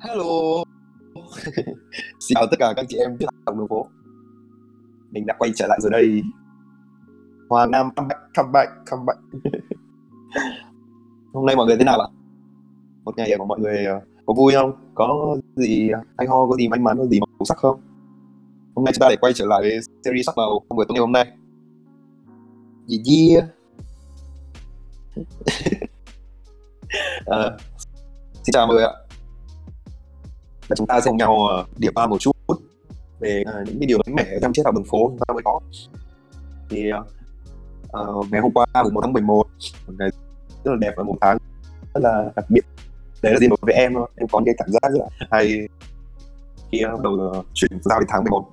Hello. Xin chào tất cả các chị em trên đường phố. Mình đã quay trở lại rồi đây. Hoàng Nam come back, come back, come back. Hôm nay mọi người thế nào ạ? Một ngày của mọi người ờ, có vui không? Có gì hay ho, có gì may mắn, có gì màu sắc không? Hôm nay chúng ta để quay trở lại với series sắc màu buổi tối ngày hôm nay. Gì gì? à, xin chào mọi người ạ và chúng ta sẽ cùng nhau ờ, điểm qua một chút về uh, những cái điều mới mẻ trong triết học đường phố chúng ta mới có. Thì uh, ngày hôm qua mùng 1 tháng 11 một ngày rất là đẹp và một tháng rất là đặc biệt. Đấy là gì đối với em thôi em có cái cảm giác rất là hay khi bắt đầu chuyển giao đến tháng 11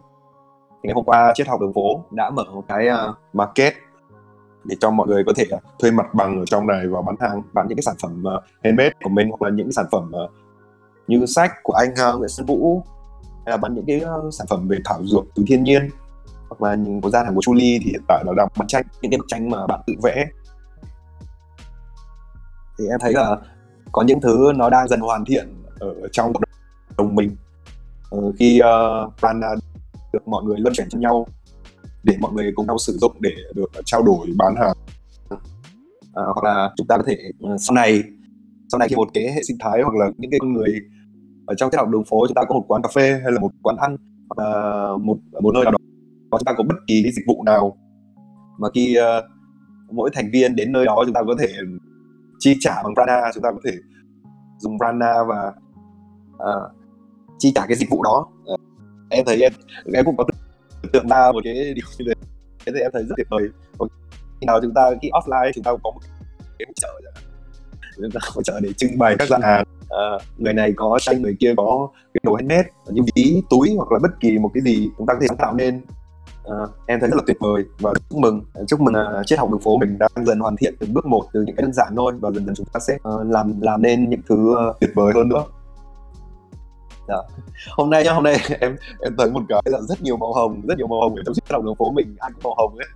thì ngày hôm qua triết học đường phố đã mở một cái uh, market để cho mọi người có thể thuê mặt bằng ở trong này và bán hàng bán những cái sản phẩm uh, handmade của mình hoặc là những cái sản phẩm uh, như sách của anh uh, Nguyễn Xuân Vũ hay là bán những cái uh, sản phẩm về thảo dược từ thiên nhiên hoặc là những có gian hàng của Julie thì hiện tại nó đang bán tranh những cái bức tranh mà bạn tự vẽ. Thì em thấy là có những thứ nó đang dần hoàn thiện ở trong cộng đồng mình. Ờ, khi ờ, uh, Prana được mọi người luân chuyển cho nhau để mọi người cùng nhau sử dụng để được trao đổi bán hàng. À, hoặc là chúng ta có thể uh, sau này sau này khi một cái hệ sinh thái hoặc là những cái con người ở trong cái học đường phố chúng ta có một quán cà phê hay là một quán ăn hoặc là một một nơi nào đó chúng ta có bất kỳ cái dịch vụ nào mà khi uh, mỗi thành viên đến nơi đó chúng ta có thể chi trả bằng Prana chúng ta có thể dùng Prana và uh, chi trả cái dịch vụ đó. Uh, em thấy em em cũng có tưởng tượng ra một cái điều như thế. Thế thì em thấy rất tuyệt vời. Khi nào chúng ta khi offline chúng ta cũng có một cái hỗ trợ hỗ trợ để trưng bày các gian hàng ờ, à, người này có tranh người kia có cái đồ handmade như ví túi hoặc là bất kỳ một cái gì chúng ta có thể sáng tạo nên. À, em thấy rất là tuyệt vời và chúc mừng. Chúc mừng uh, triết học đường phố mình đang dần hoàn thiện từng bước một từ những cái đơn giản thôi và dần dần chúng ta sẽ uh, làm làm nên những thứ uh, tuyệt vời hơn nữa. Đó. hôm nay nhá hôm nay em em thấy một cái là rất nhiều màu hồng rất nhiều màu hồng ở trong chiếc đầu đường phố mình ai cũng màu hồng ấy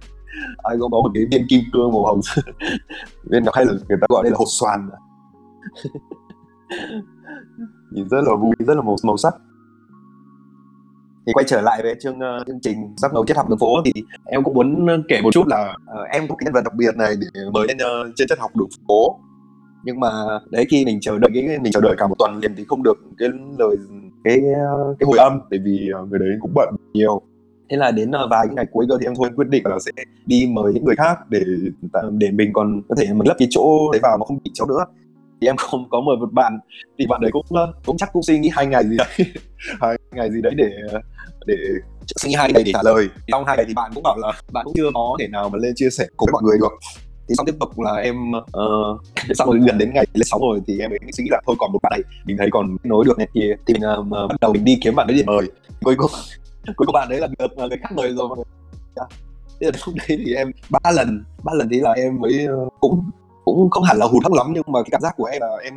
ai cũng có một cái viên kim cương màu hồng. Viên hay là người ta gọi đây là hột xoàn. Nhìn rất là vui rất là màu màu sắc. Thì quay trở lại với chương uh, chương trình sắc màu triết học đường phố thì em cũng muốn ờ, kể một chút là uh, em có cái nhân vật đặc biệt này để mới lên uh, trên triết học đường phố. Nhưng mà đấy khi mình chờ đợi cái mình chờ đợi cả một tuần liền thì không được cái lời cái cái hồi âm. Bởi vì người đấy cũng bận nhiều thế là đến ờ, vài cái ngày cuối cơ thì em thôi quyết định là sẽ đi mời những người khác để ờ, để mình còn có thể mình lấp cái chỗ đấy vào mà không bị chỗ nữa. Thì em không có mời một bạn thì bạn đấy cũng ờ, cũng chắc cũng suy nghĩ hai ngày gì đấy hai ngày gì đấy để để suy nghĩ hai ngày để trả lời. Trong hai ngày thì bạn cũng bảo là bạn cũng chưa có thể nào mà lên chia sẻ cùng với mọi người được. Thì xong tiếp tục là em uh, xong rồi gần đến ngày lên sáu rồi thì em mới suy nghĩ là thôi còn một bạn này mình thấy còn nối được này thì thì mình uh, bắt đầu mình đi kiếm bạn đấy để mời. Cuối cùng cuối cùng bạn đấy là được ờ, người khác mời rồi dạ. thế là lúc đấy thì em ba lần ba lần thì là em mới ờ, cũng cũng không hẳn là hụt hẫng lắm nhưng mà cái cảm giác của em là em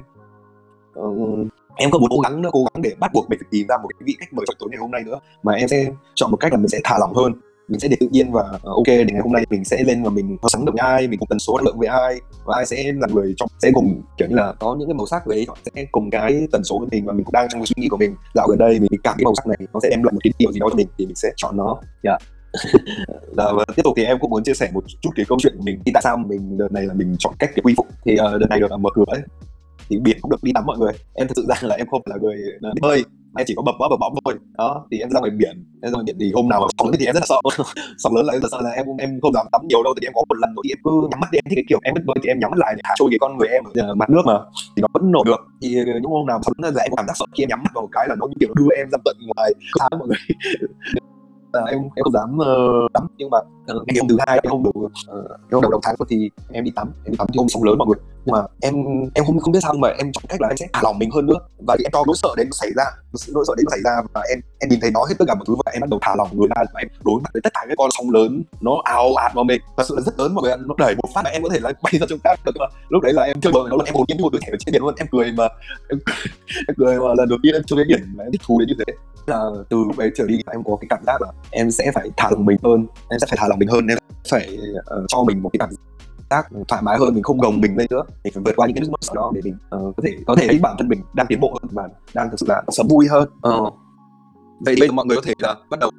uh, em có muốn cố gắng nữa cố gắng để bắt buộc mình phải tìm ra một cái vị khách mời trong tối ngày hôm nay nữa. Mà em sẽ chọn một cách là mình sẽ thả lỏng hơn mình sẽ để tự nhiên và uh, ok để ngày hôm nay mình sẽ lên và mình so sánh được với ai mình cùng tần số năng lượng với ai và ai sẽ là người trong sẽ cùng kiểu như là có những cái màu sắc đấy họ sẽ cùng cái tần số với mình và mình cũng đang trong cái suy nghĩ của mình. Dạo gần đây mình cảm cái màu sắc này nó sẽ đem lại một cái điều gì đó cho mình thì mình sẽ chọn nó. Yeah. Dạ. dạ, và tiếp tục thì em cũng muốn chia sẻ một chút cái câu chuyện của mình. Thì tại sao mình đợt này là mình chọn cách để quy phục? Thì uh, đợt này được mở cửa ấy thì biển cũng được đi tắm mọi người. Em thật sự ra là em không phải là người ờ, đi bơi em chỉ có bập bó, bập bõm thôi. Đó, thì em ra ngoài biển. Em ra ngoài biển thì hôm nào mà sóng lớn thì em rất là sợ. Sóng lớn là em sợ là em em không dám tắm nhiều đâu, thì em có một lần thôi thì em cứ nhắm mắt đi. Em thích cái kiểu em biết bơi thì em nhắm mắt lại để thả trôi cái con người em ở ờ, mặt nước mà. Thì nó vẫn nổi được. Thì ờ, những hôm nào sóng lớn là em cảm giác sợ khi em nhắm mắt vào cái là nó như kiểu đưa em ra tận ngoài. Tháng mọi người. uh, em em không dám uh, tắm nhưng mà uh, ngày hôm thứ hai hôm đầu uh, hôm đầu đầu tháng thì em đi tắm em đi tắm thì hôm sóng lớn mọi người. Nhưng mà em em không không biết sao mà em chọn cách là em sẽ thả lòng mình hơn nữa. Và em cho nỗi sợ đến nó xảy ra nỗi sợ đến nó xảy ra và em em nhìn thấy nó hết tất cả mọi thứ và em bắt đầu thả lòng người ra và em đối mặt với tất cả các con sóng lớn. Nó ào ạt vào mình. Thật sự là rất lớn mọi người nó đẩy một phát mà em có thể là bay ra trong cát được mà lúc đấy là em chơi bờ nó là em hồn nhiên như một đứa trẻ ở trên biển luôn. Em cười mà em, em cười mà lần đầu tiên em chơi cái biển mà em thích thú đến như thế. Là từ lúc đấy trở đi em có cái cảm giác là em sẽ phải thả lòng mình hơn em sẽ phải thả lòng mình hơn em phải uh, cho mình một cái cảm giác thoải mái hơn mình không gồng mình lên nữa. Mình phải vượt qua những cái nút đó để mình uh, có thể có thể thấy bản thân mình đang tiến bộ hơn và đang thực sự là sống vui hơn. Uh vậy thì bây giờ mọi người có thể là bắt đầu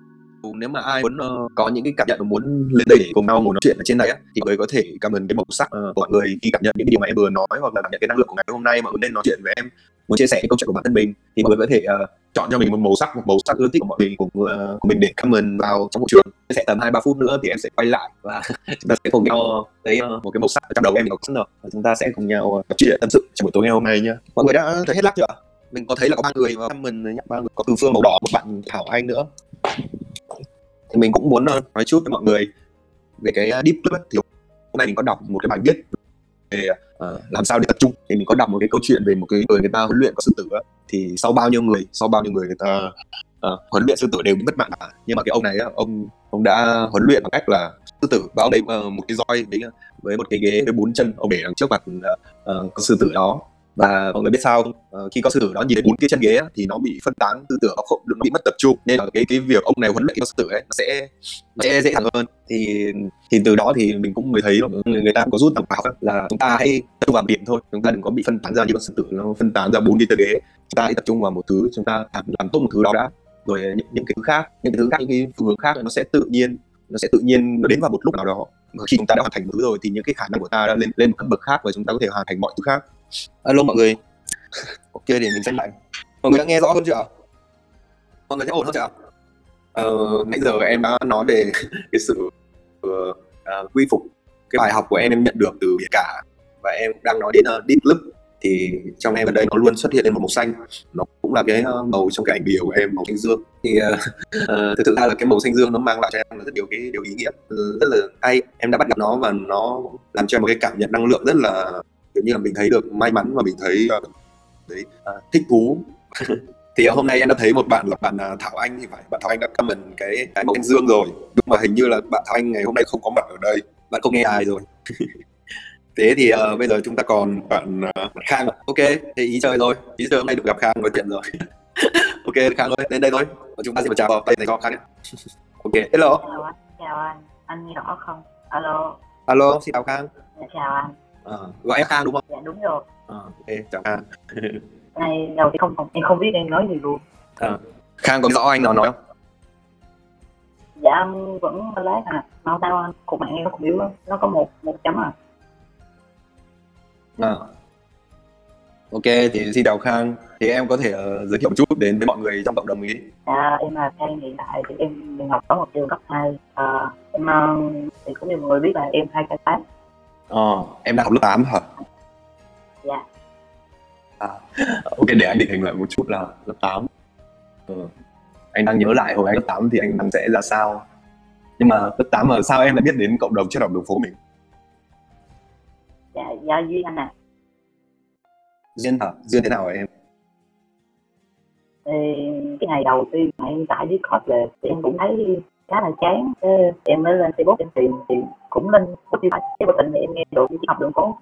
nếu mà ai muốn uh, có những cái cảm nhận và muốn lên đây để cùng nhau ngồi nói chuyện ở trên này á thì mọi người có thể comment cái màu sắc uh, của mọi người khi cảm nhận những cái điều mà em vừa nói hoặc là cảm nhận cái năng lượng của ngày hôm nay. Người nên nói chuyện với em muốn chia sẻ cái câu chuyện của bản thân mình. Thì mọi người có thể uh, chọn cho mình một màu sắc một màu sắc ưa thích của mọi người của, uh, của mình để comment vào trong hội trường. Sẽ tầm hai ba phút nữa thì em sẽ quay lại và chúng ta sẽ cùng nhau lấy uh, một cái màu sắc trong đầu em có sẵn rồi. Và chúng ta sẽ cùng nhau nói chuyện tâm sự trong buổi tối ngày hôm nay nha mọi người đã thấy hết lắc chưa mình có thấy là có ba người và mình nhắc ba người có từ phương màu đỏ một bạn thảo anh nữa? Thì mình cũng muốn ờ, nói chút với mọi người về cái ờ, deep clip thì hôm nay mình có đọc một cái bài viết về uh, làm sao để tập trung. Thì mình có đọc một cái câu chuyện về một cái người người ta huấn luyện có sư tử á. Thì sau bao nhiêu người sau bao nhiêu người người ta uh, huấn luyện sư tử đều bị mất mạng cả. Nhưng mà cái ông này á, ông ông đã huấn luyện bằng cách là sư tử và ông đấy uh, một cái roi với với một cái ghế với bốn chân ông để đằng trước mặt uh, con sư tử đó và mọi người biết sao uh, khi con sư tử nó nhìn thấy bốn cái chân ghế thì nó bị phân tán tư tưởng nó không nó bị mất tập trung. Nên là cái cái việc ông này huấn luyện con sư tử ấy nó sẽ nó sẽ dễ dàng hơn. Thì thì từ đó thì mình cũng mới thấy người, người ta có rút tầm bảo là chúng ta hãy tập trung vào điểm thôi. Chúng ta đừng có bị phân tán ra như con sư tử nó phân tán ra bốn cái chân ghế. Chúng ta hãy tập trung vào một thứ chúng ta làm, làm tốt một thứ đó đã. Rồi những, những cái thứ khác những cái thứ khác những cái phương hướng khác nó sẽ tự nhiên nó sẽ tự nhiên nó đến vào một lúc nào đó. Khi chúng ta đã hoàn thành một thứ rồi thì những cái khả năng của ta đã lên lên một cấp bậc khác và chúng ta có thể hoàn thành mọi thứ khác. Alo mọi người. Ok để mình xem lại. Mọi người đã nghe rõ hơn chưa mọi người thấy ổn hơn chưa ờ, nãy giờ em đã nói về cái sự uh, uh, quy phục cái bài học của em em nhận được từ biển cả và em đang nói đến uh, deep look thì trong em ở đây nó luôn xuất hiện lên một màu xanh. Nó cũng là cái ờ, màu trong cái ảnh bìa của em màu xanh dương. Thì uh, uh, thực sự ra là cái màu xanh dương nó mang lại cho em rất nhiều cái điều ý nghĩa ừ, rất là hay. Em đã bắt gặp nó và nó làm cho em một cái cảm nhận năng lượng rất là kiểu như là mình thấy được may mắn và mình thấy uh, đấy uh, thích thú. Thì hôm nay em đã thấy một bạn là bạn à, Thảo Anh thì phải. Bạn Thảo Anh đã comment cái cái màu xanh dương rồi. Nhưng mà hình như là bạn Thảo Anh ngày hôm nay không có mặt ở đây. Bạn không nghe ai rồi. thế thì uh, bây giờ chúng ta còn bạn uh, Khang. Ok thì ý chơi rồi ý chơi hôm nay được gặp Khang nói chuyện rồi. Ok Khang ơi lên đây thôi. Và chúng ta sẽ chào vào tay này cho Khang nhé. Ok hello. Chào anh anh. Nghe rõ không? Alo. Alo xin chào Khang. Dạ, chào anh. À, gọi em Khang đúng không? Dạ đúng rồi. À, ok chào Khang. Này đầu thì không em không biết em nói gì luôn. À. Khang có rõ anh nào nói không? Dạ em vẫn lát à mau sao anh. Cục mạng em nó cũng yếu lắm. Nó có một một chấm à à. ok thì xin chào Khang thì em có thể uh, giới thiệu một chút đến với mọi người trong cộng đồng ý à em là Khang hiện tại thì em đang học ở một trường cấp hai à, em uh, thì cũng mọi người biết là em hai k tám Ờ, em đang học lớp 8 hả? Dạ. À, ok để anh định hình lại một chút là lớp 8. Ừ. Anh đang nhớ lại hồi anh lớp 8 thì anh đang sẽ ra sao. Nhưng mà lớp 8 mà sao em lại biết đến cộng đồng triết học đường phố mình? Dạ, do duyên anh à. Duyên hả? Duyên thế nào em? Thì cái ngày đầu tiên mà em tải Discord về thì em cũng thấy khá là chán em mới lên Facebook em tìm thì cũng lên Spotify cái tình thì em nghe được cái học đường phố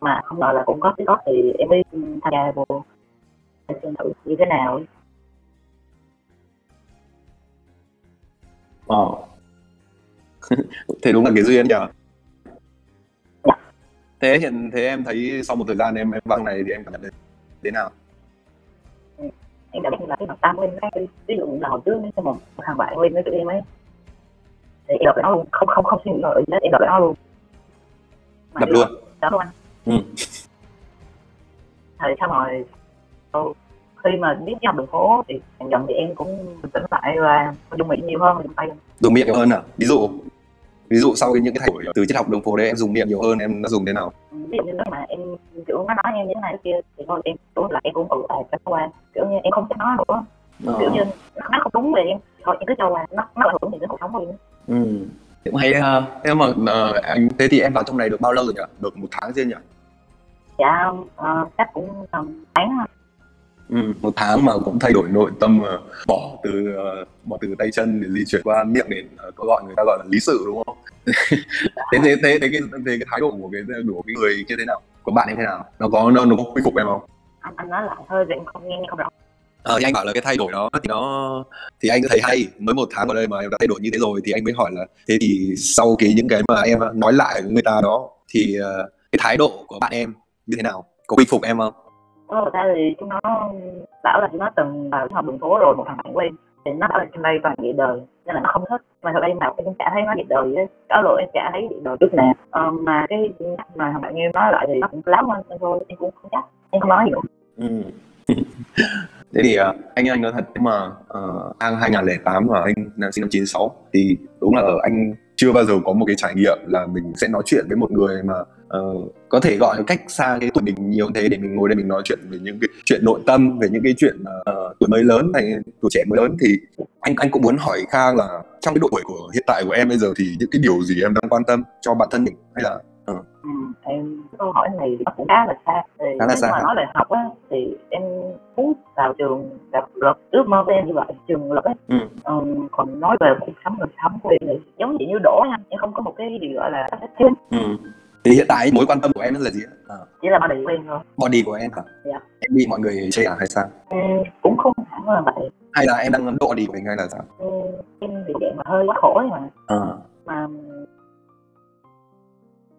mà không ngờ là cũng có cái đó thì em đi tham gia vô xem thử như thế nào ờ thế đúng là cái duyên nhờ. Thế hiện thế em thấy sau một thời gian em em văng này thì em cảm nhận được thế nào? Em cảm nhận là cái mặt tam của em ví dụ là hồi trước nếu một thằng bạn em nói tụi em ấy. Thì em đọc nó luôn không không không suy nghĩ hết em đọc nó luôn. Đọc luôn đó luôn anh. Ừ. thì xong rồi khi mà biết học đường phố thì dần thì em cũng tỉnh lại và dùng miệng nhiều hơn dùng tay dùng miệng hơn à? Ví dụ ví dụ sau những cái thay đổi từ triết học đường phố đấy em dùng miệng nhiều hơn em đã dùng thế nào? Ví dụ như lúc mà em kiểu nó nói em như thế này kia thì thôi em cũng là em cũng tự lại cái qua. Kiểu như em không thích nói nữa. Ờ. kiểu như nó không đúng về em thôi em cứ cho qua. Nó nó ảnh hưởng gì đến cuộc sống của em. Ừ. Cũng hay ha. Thế mà uh, anh thế thì em vào trong này được bao lâu rồi nhỉ? Được một tháng chưa nhỉ? Dạ uh, chắc cũng um, tháng một tháng mà cũng thay đổi nội tâm uh, bỏ từ uh, bỏ từ tay chân để di chuyển qua miệng để uh, có gọi người ta gọi là lý sự đúng không? thế thế thế thế cái thế cái thái độ của cái của cái người như thế nào? Của bạn như thế nào? Nó có nó, nó có quy phục em không? Anh, anh nói lại hơi vậy không nghe không rõ ờ thì anh bảo là cái thay đổi đó thì nó thì anh thấy hay mới một tháng ở đây mà em đã thay đổi như thế rồi thì anh mới hỏi là thế thì sau cái những cái mà em nói lại với người ta đó thì uh, cái thái độ của bạn em như thế nào có quy phục em không có người ta thì chúng nó bảo là chúng nó từng vào học đường phố rồi một thằng bạn quen. Thì nó bảo là trên đây toàn vậy đời. Nên là nó không thích. Mà thật đây mà nào em cũng chả thấy nó vậy đời ấy. có lỗi em chả thấy vậy đời trước nè ờ, mà cái mà thằng bạn em nói lại thì nó cũng lắm hơn thôi. Em cũng không chắc. Em không nói gì ừ. thế thì ờ, anh anh nói thật nhưng mà uh, anh 2008 và anh là sinh năm 96 thì đúng là ở anh chưa bao giờ có một cái trải nghiệm là mình sẽ nói chuyện với một người mà uh, có thể gọi cách xa cái tuổi mình nhiều thế để mình ngồi đây mình nói chuyện về những cái chuyện nội tâm về những cái chuyện uh, tuổi mới lớn hay tuổi trẻ mới lớn thì anh anh cũng muốn hỏi Khang là trong cái độ tuổi của hiện tại của em bây giờ thì những cái điều gì em đang quan tâm cho bản thân mình hay là uh. ừ, em câu hỏi này nó cũng khá là xa. Thì khá là xa mà nói về học á thì em muốn vào trường gặp luật ước mơ của em như vậy trường luật ấy ừ. um, còn nói về cuộc sống đời sống của em thì giống như đổ nha em không có một cái gì gọi là thêm ừ thì hiện tại mối quan tâm của em là gì à. chỉ là body của em thôi body của em hả dạ. em bị mọi người chê à hay sao ừ, cũng không hẳn là vậy hay là em đang độ body của mình hay là sao ừ, em bị dạng mà hơi quá khổ mà à. mà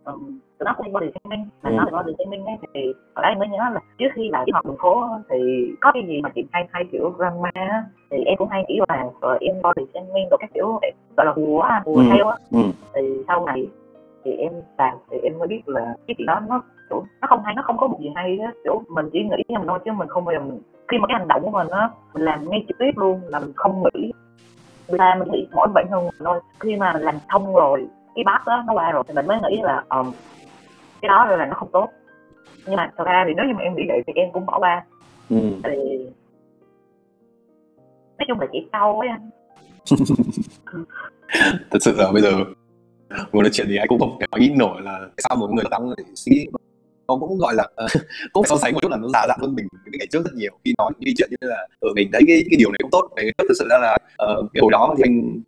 um, nó không body shaming mà ừ. nói về body shaming ấy thì ở đây mới nhớ là trước khi vào đi học đường phố thì có cái gì mà chị hay hay kiểu drama thì em cũng hay kiểu là rồi em body shaming rồi các kiểu gọi là hùa hùa ừ. theo á ừ. thì sau này thì em làm thì em mới biết là cái chuyện đó nó kiểu, nó không hay nó không có một gì hay á. Kiểu mình chỉ nghĩ nhầm thôi chứ mình không bao giờ mình khi mà cái hành động của mình á mình làm ngay trực tiếp luôn là mình không nghĩ. Ta mình nghĩ mỗi bản thân mình thôi. Khi mà mình làm xong rồi cái bát đó nó qua rồi thì mình mới nghĩ là um, cái đó là nó không tốt. Nhưng mà thật ra thì nếu như mà em nghĩ vậy thì em cũng bỏ qua. Ừ. thì nói chung là chỉ câu ấy anh. Thật sự là bây giờ ngồi nói chuyện thì anh cũng không thể nói nổi là sao một người tăng lại suy nghĩ nó cũng gọi là uh, cũng so sánh một chút là nó già dặn hơn mình cái ngày trước rất nhiều. Khi nói những chuyện như là ở mình thấy cái cái điều này cũng tốt cái thực sự ra là ờ, uh, cái hồi đó thì anh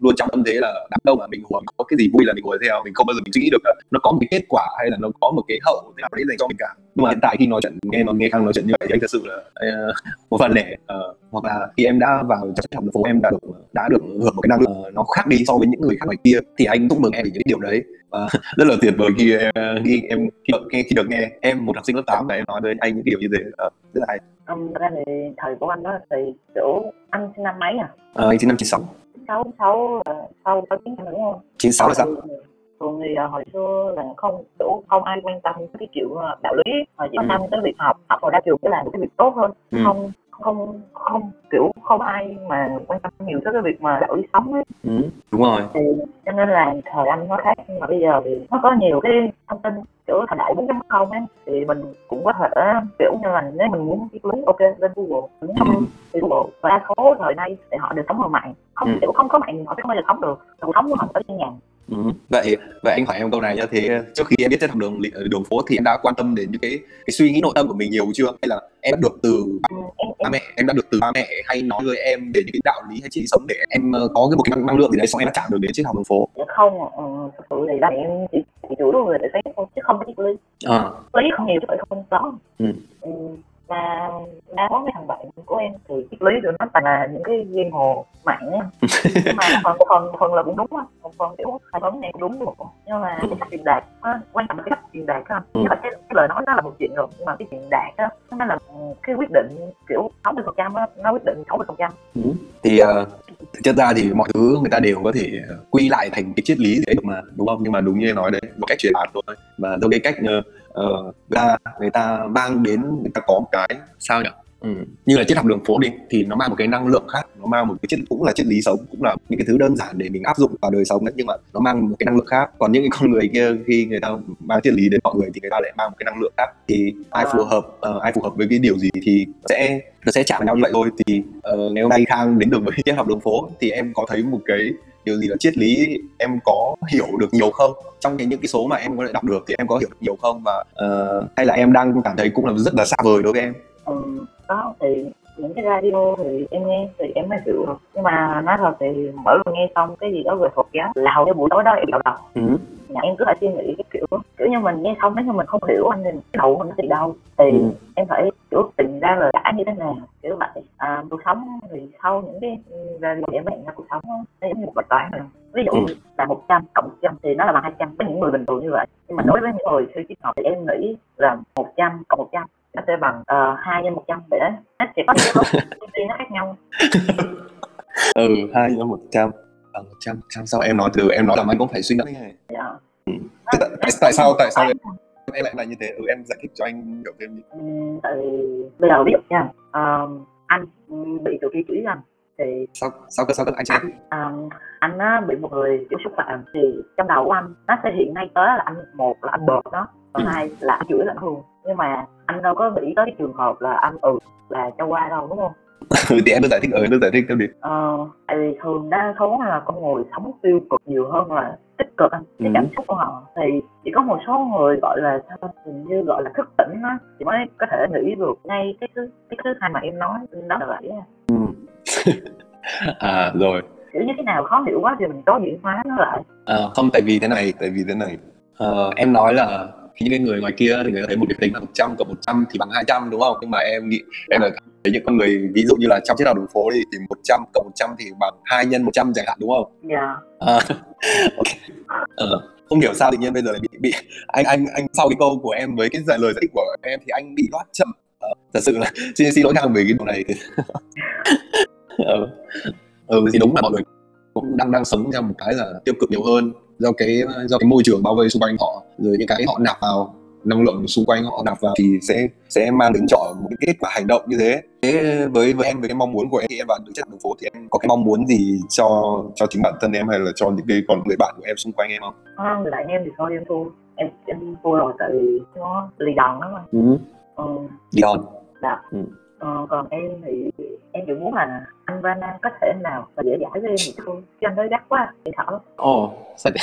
luôn trong tâm thế là đám đâu mà mình hùa có cái gì vui là mình hùa theo mình không bao giờ mình suy nghĩ được là nó có một cái kết quả hay là nó có một cái hậu thế nào đấy dành cho mình cả. Nhưng mà hiện tại khi nói chuyện nghe nó nghe khang nói chuyện như vậy thì anh thật sự là uh, một phần để uh, hoặc là khi em đã vào trong học phố em đã được đã được hưởng một cái năng lượng uh, nó khác đi so với những người khác ngoài kia thì anh chúc mừng em vì những điều đấy. Và rất là tuyệt vời khi khi em khi, khi, khi được nghe em một học sinh lớp 8 và em nói với anh những điều như thế. Uh, rất là hay. Um, ra thì thời của anh đó thì kiểu anh sinh năm mấy à? Uh, anh sinh năm 96 sáu sáu sau có chiến đúng không? Chín sáu là sao? Thường thì uh, hồi xưa là không đủ không ai quan tâm cái kiểu uh, đạo lý. Mà chỉ quan tâm tới việc học học vào ra trường để làm cái việc tốt hơn. Ừ. không không không kiểu không ai mà quan tâm nhiều tới cái việc mà đạo lý sống ấy. Ừ, đúng rồi. Thì cho nên là thời anh nó khác nhưng mà bây giờ thì nó có nhiều cái thông tin kiểu thời đại 4.0 ấy thì mình cũng có thể kiểu như là nếu mình muốn biết lý ok lên Google. Muốn không ừ. thì Google và đa số thời nay thì họ đều sống ở mạng. Không ừ. kiểu không có mạng họ không bao giờ sống được. Cuộc sống của họ ở trên nhà Ừ. vậy vậy anh hỏi em câu này nhá thế trước khi em biết tới học đường đường phố thì em đã quan tâm đến những cái cái suy nghĩ nội tâm của mình nhiều chưa hay là em đã được từ ba, mẹ em đã được từ ba mẹ hay nói với em về những cái đạo lý hay chỉ sống để em ờ, có cái một cái năng, năng lượng gì đấy xong em đã chạm được đến chiếc học đường phố không ừ, thực sự thì ba mẹ em chỉ chỉ chủ đúng người để thấy thôi chứ không triết lý à. lý không nhiều chứ không có ừ. Ừ và đa số mấy thằng bạn của em thì triết lý tụi nó toàn là những cái game hồ mạng á. Nhưng mà phần phần phần là cũng đúng á. Một phần kiểu hai vấn này cũng đúng được nhưng mà cái cách truyền đạt á quan trọng là cái cách truyền đạt á. Ừ. nhưng mà cái, cái lời nói nó là một chuyện rồi nhưng mà cái truyền đạt á nó là cái quyết định kiểu 60 phần trăm nó quyết định 60 phần trăm. Ừ. thì uh, thực chất ra thì mọi thứ người ta đều có thể quy lại thành cái triết lý đấy được mà đúng không? Nhưng mà đúng như nói đấy một cách truyền đạt thôi. Và theo cái cách uh, uh, ra người ta mang đến người ta có một cái sao nhỉ? Ừ. như là triết học đường phố đi thì nó mang một cái năng lượng khác nó mang một cái triết cũng là triết lý sống cũng là những cái thứ đơn giản để mình áp dụng vào đời sống đấy nhưng mà nó mang một cái năng lượng khác. Còn những cái con người kia khi người ta mang triết lý đến mọi người thì người ta lại mang một cái năng lượng khác. Thì ai phù hợp uh, ai phù hợp với cái điều gì thì sẽ nó sẽ chạm vào nhau như vậy thôi. Thì ờ, uh, nếu nay khang đến được với triết học đường phố thì em có thấy một cái điều gì là triết lý em có hiểu được nhiều không? Trong cái những cái số mà em có thể đọc được thì em có hiểu được nhiều không? Và uh, hay là em đang cảm thấy cũng là rất là xa vời đối với em? Ừ, đó thì những cái radio thì em nghe thì em mới hiểu nhưng mà nói thật thì mỗi lần nghe xong cái gì đó về Phật giáo là hầu như buổi tối đó em đọc đọc ừ nhận em cứ phải suy nghĩ kiểu kiểu như mình nghe xong nếu như mình không hiểu anh thì đầu nó thì đâu thì ừ. em phải kiểu tìm ra lời giải như thế nào kiểu vậy. À, cuộc sống thì sau những cái ra điểm bạn ra cuộc sống nó giống như một toán rồi ví dụ ừ. là 100 cộng 100 thì nó là bằng 200 với những người bình thường như vậy. Nhưng mà đối với những người siêu trí học thì em nghĩ là 100 cộng 100 nó sẽ bằng ờ, uh, 2 nhân 100 vậy đó. Nó sẽ có những cái nó khác nhau. Ừ hai nhân 100 Ờ, Trang, Trang sau em nói từ em nói làm anh cũng phải suy nghĩ này. Dạ. Ừ. Tại, tại, tại sao tại sao em, em lại là như thế? Ừ, em giải thích cho anh hiểu thêm đi. Ừ, tại bây giờ ví dụ nha, um, anh bị tụi kia chửi rằng thì sao sao cơ sao cơ anh chị um, anh á, bị một người kiểu xúc phạm thì trong đầu của anh nó sẽ hiện ngay tới là anh một là anh bột đó còn ừ. hai là anh chửi là anh hùng nhưng mà anh đâu có nghĩ tới cái trường hợp là anh ừ là cho qua đâu đúng không thì em cứ giải thích ừ, em giải thích thêm đi. Ờ, tại vì thường đa số là con người sống tiêu cực nhiều hơn là tích cực anh cái Ừ. cảm xúc của họ. Thì chỉ có một số người gọi là sao hình như gọi là thức tỉnh á thì mới có thể nghĩ được ngay cái thứ cái thứ hai mà em nói đó là vậy ừ. à rồi. Kiểu như thế nào khó hiểu quá thì mình có diễn hóa nó lại. À, không tại vì thế này tại vì thế này. Ờ, em nói là khi những người ngoài kia thì người ta thấy một cái tính là 100 cộng 100 thì bằng 200 đúng không nhưng mà em nghĩ em là thấy những con người ví dụ như là trong chiếc đầu đường phố đi thì 100 cộng 100 thì bằng 2 nhân 100 chẳng hạn đúng không dạ À, ok. Ờ, không hiểu sao tự nhiên bây giờ lại bị bị anh anh anh sau cái câu của em với cái lời giải thích của em thì anh bị loát chậm. Ờ, thật sự là xin xin lỗi thằng về cái điều này. ừ. ừ thì đúng là mọi người cũng đang đang sống trong một cái là tiêu cực nhiều hơn do cái do cái môi trường bao vây xung quanh họ rồi những cái họ nạp vào năng lượng xung quanh họ nạp vào thì sẽ sẽ mang đến cho một cái kết quả hành động như thế. Thế với với em với cái mong muốn của em khi em vào đứng trên đường phố thì em có cái mong muốn gì cho cho chính bản thân em hay là cho những cái còn người bạn của em xung quanh em không? À, người bạn em thì thôi em thua. Em em thua rồi tại vì nó lì đòn lắm mà. Ừ. ừ, Dion dạ. Ừ. ờ, còn em thì em chỉ muốn là anh Vana có thể nào mà dễ dãi với em một thôi chứ anh nói gắt quá thì thở ồ sao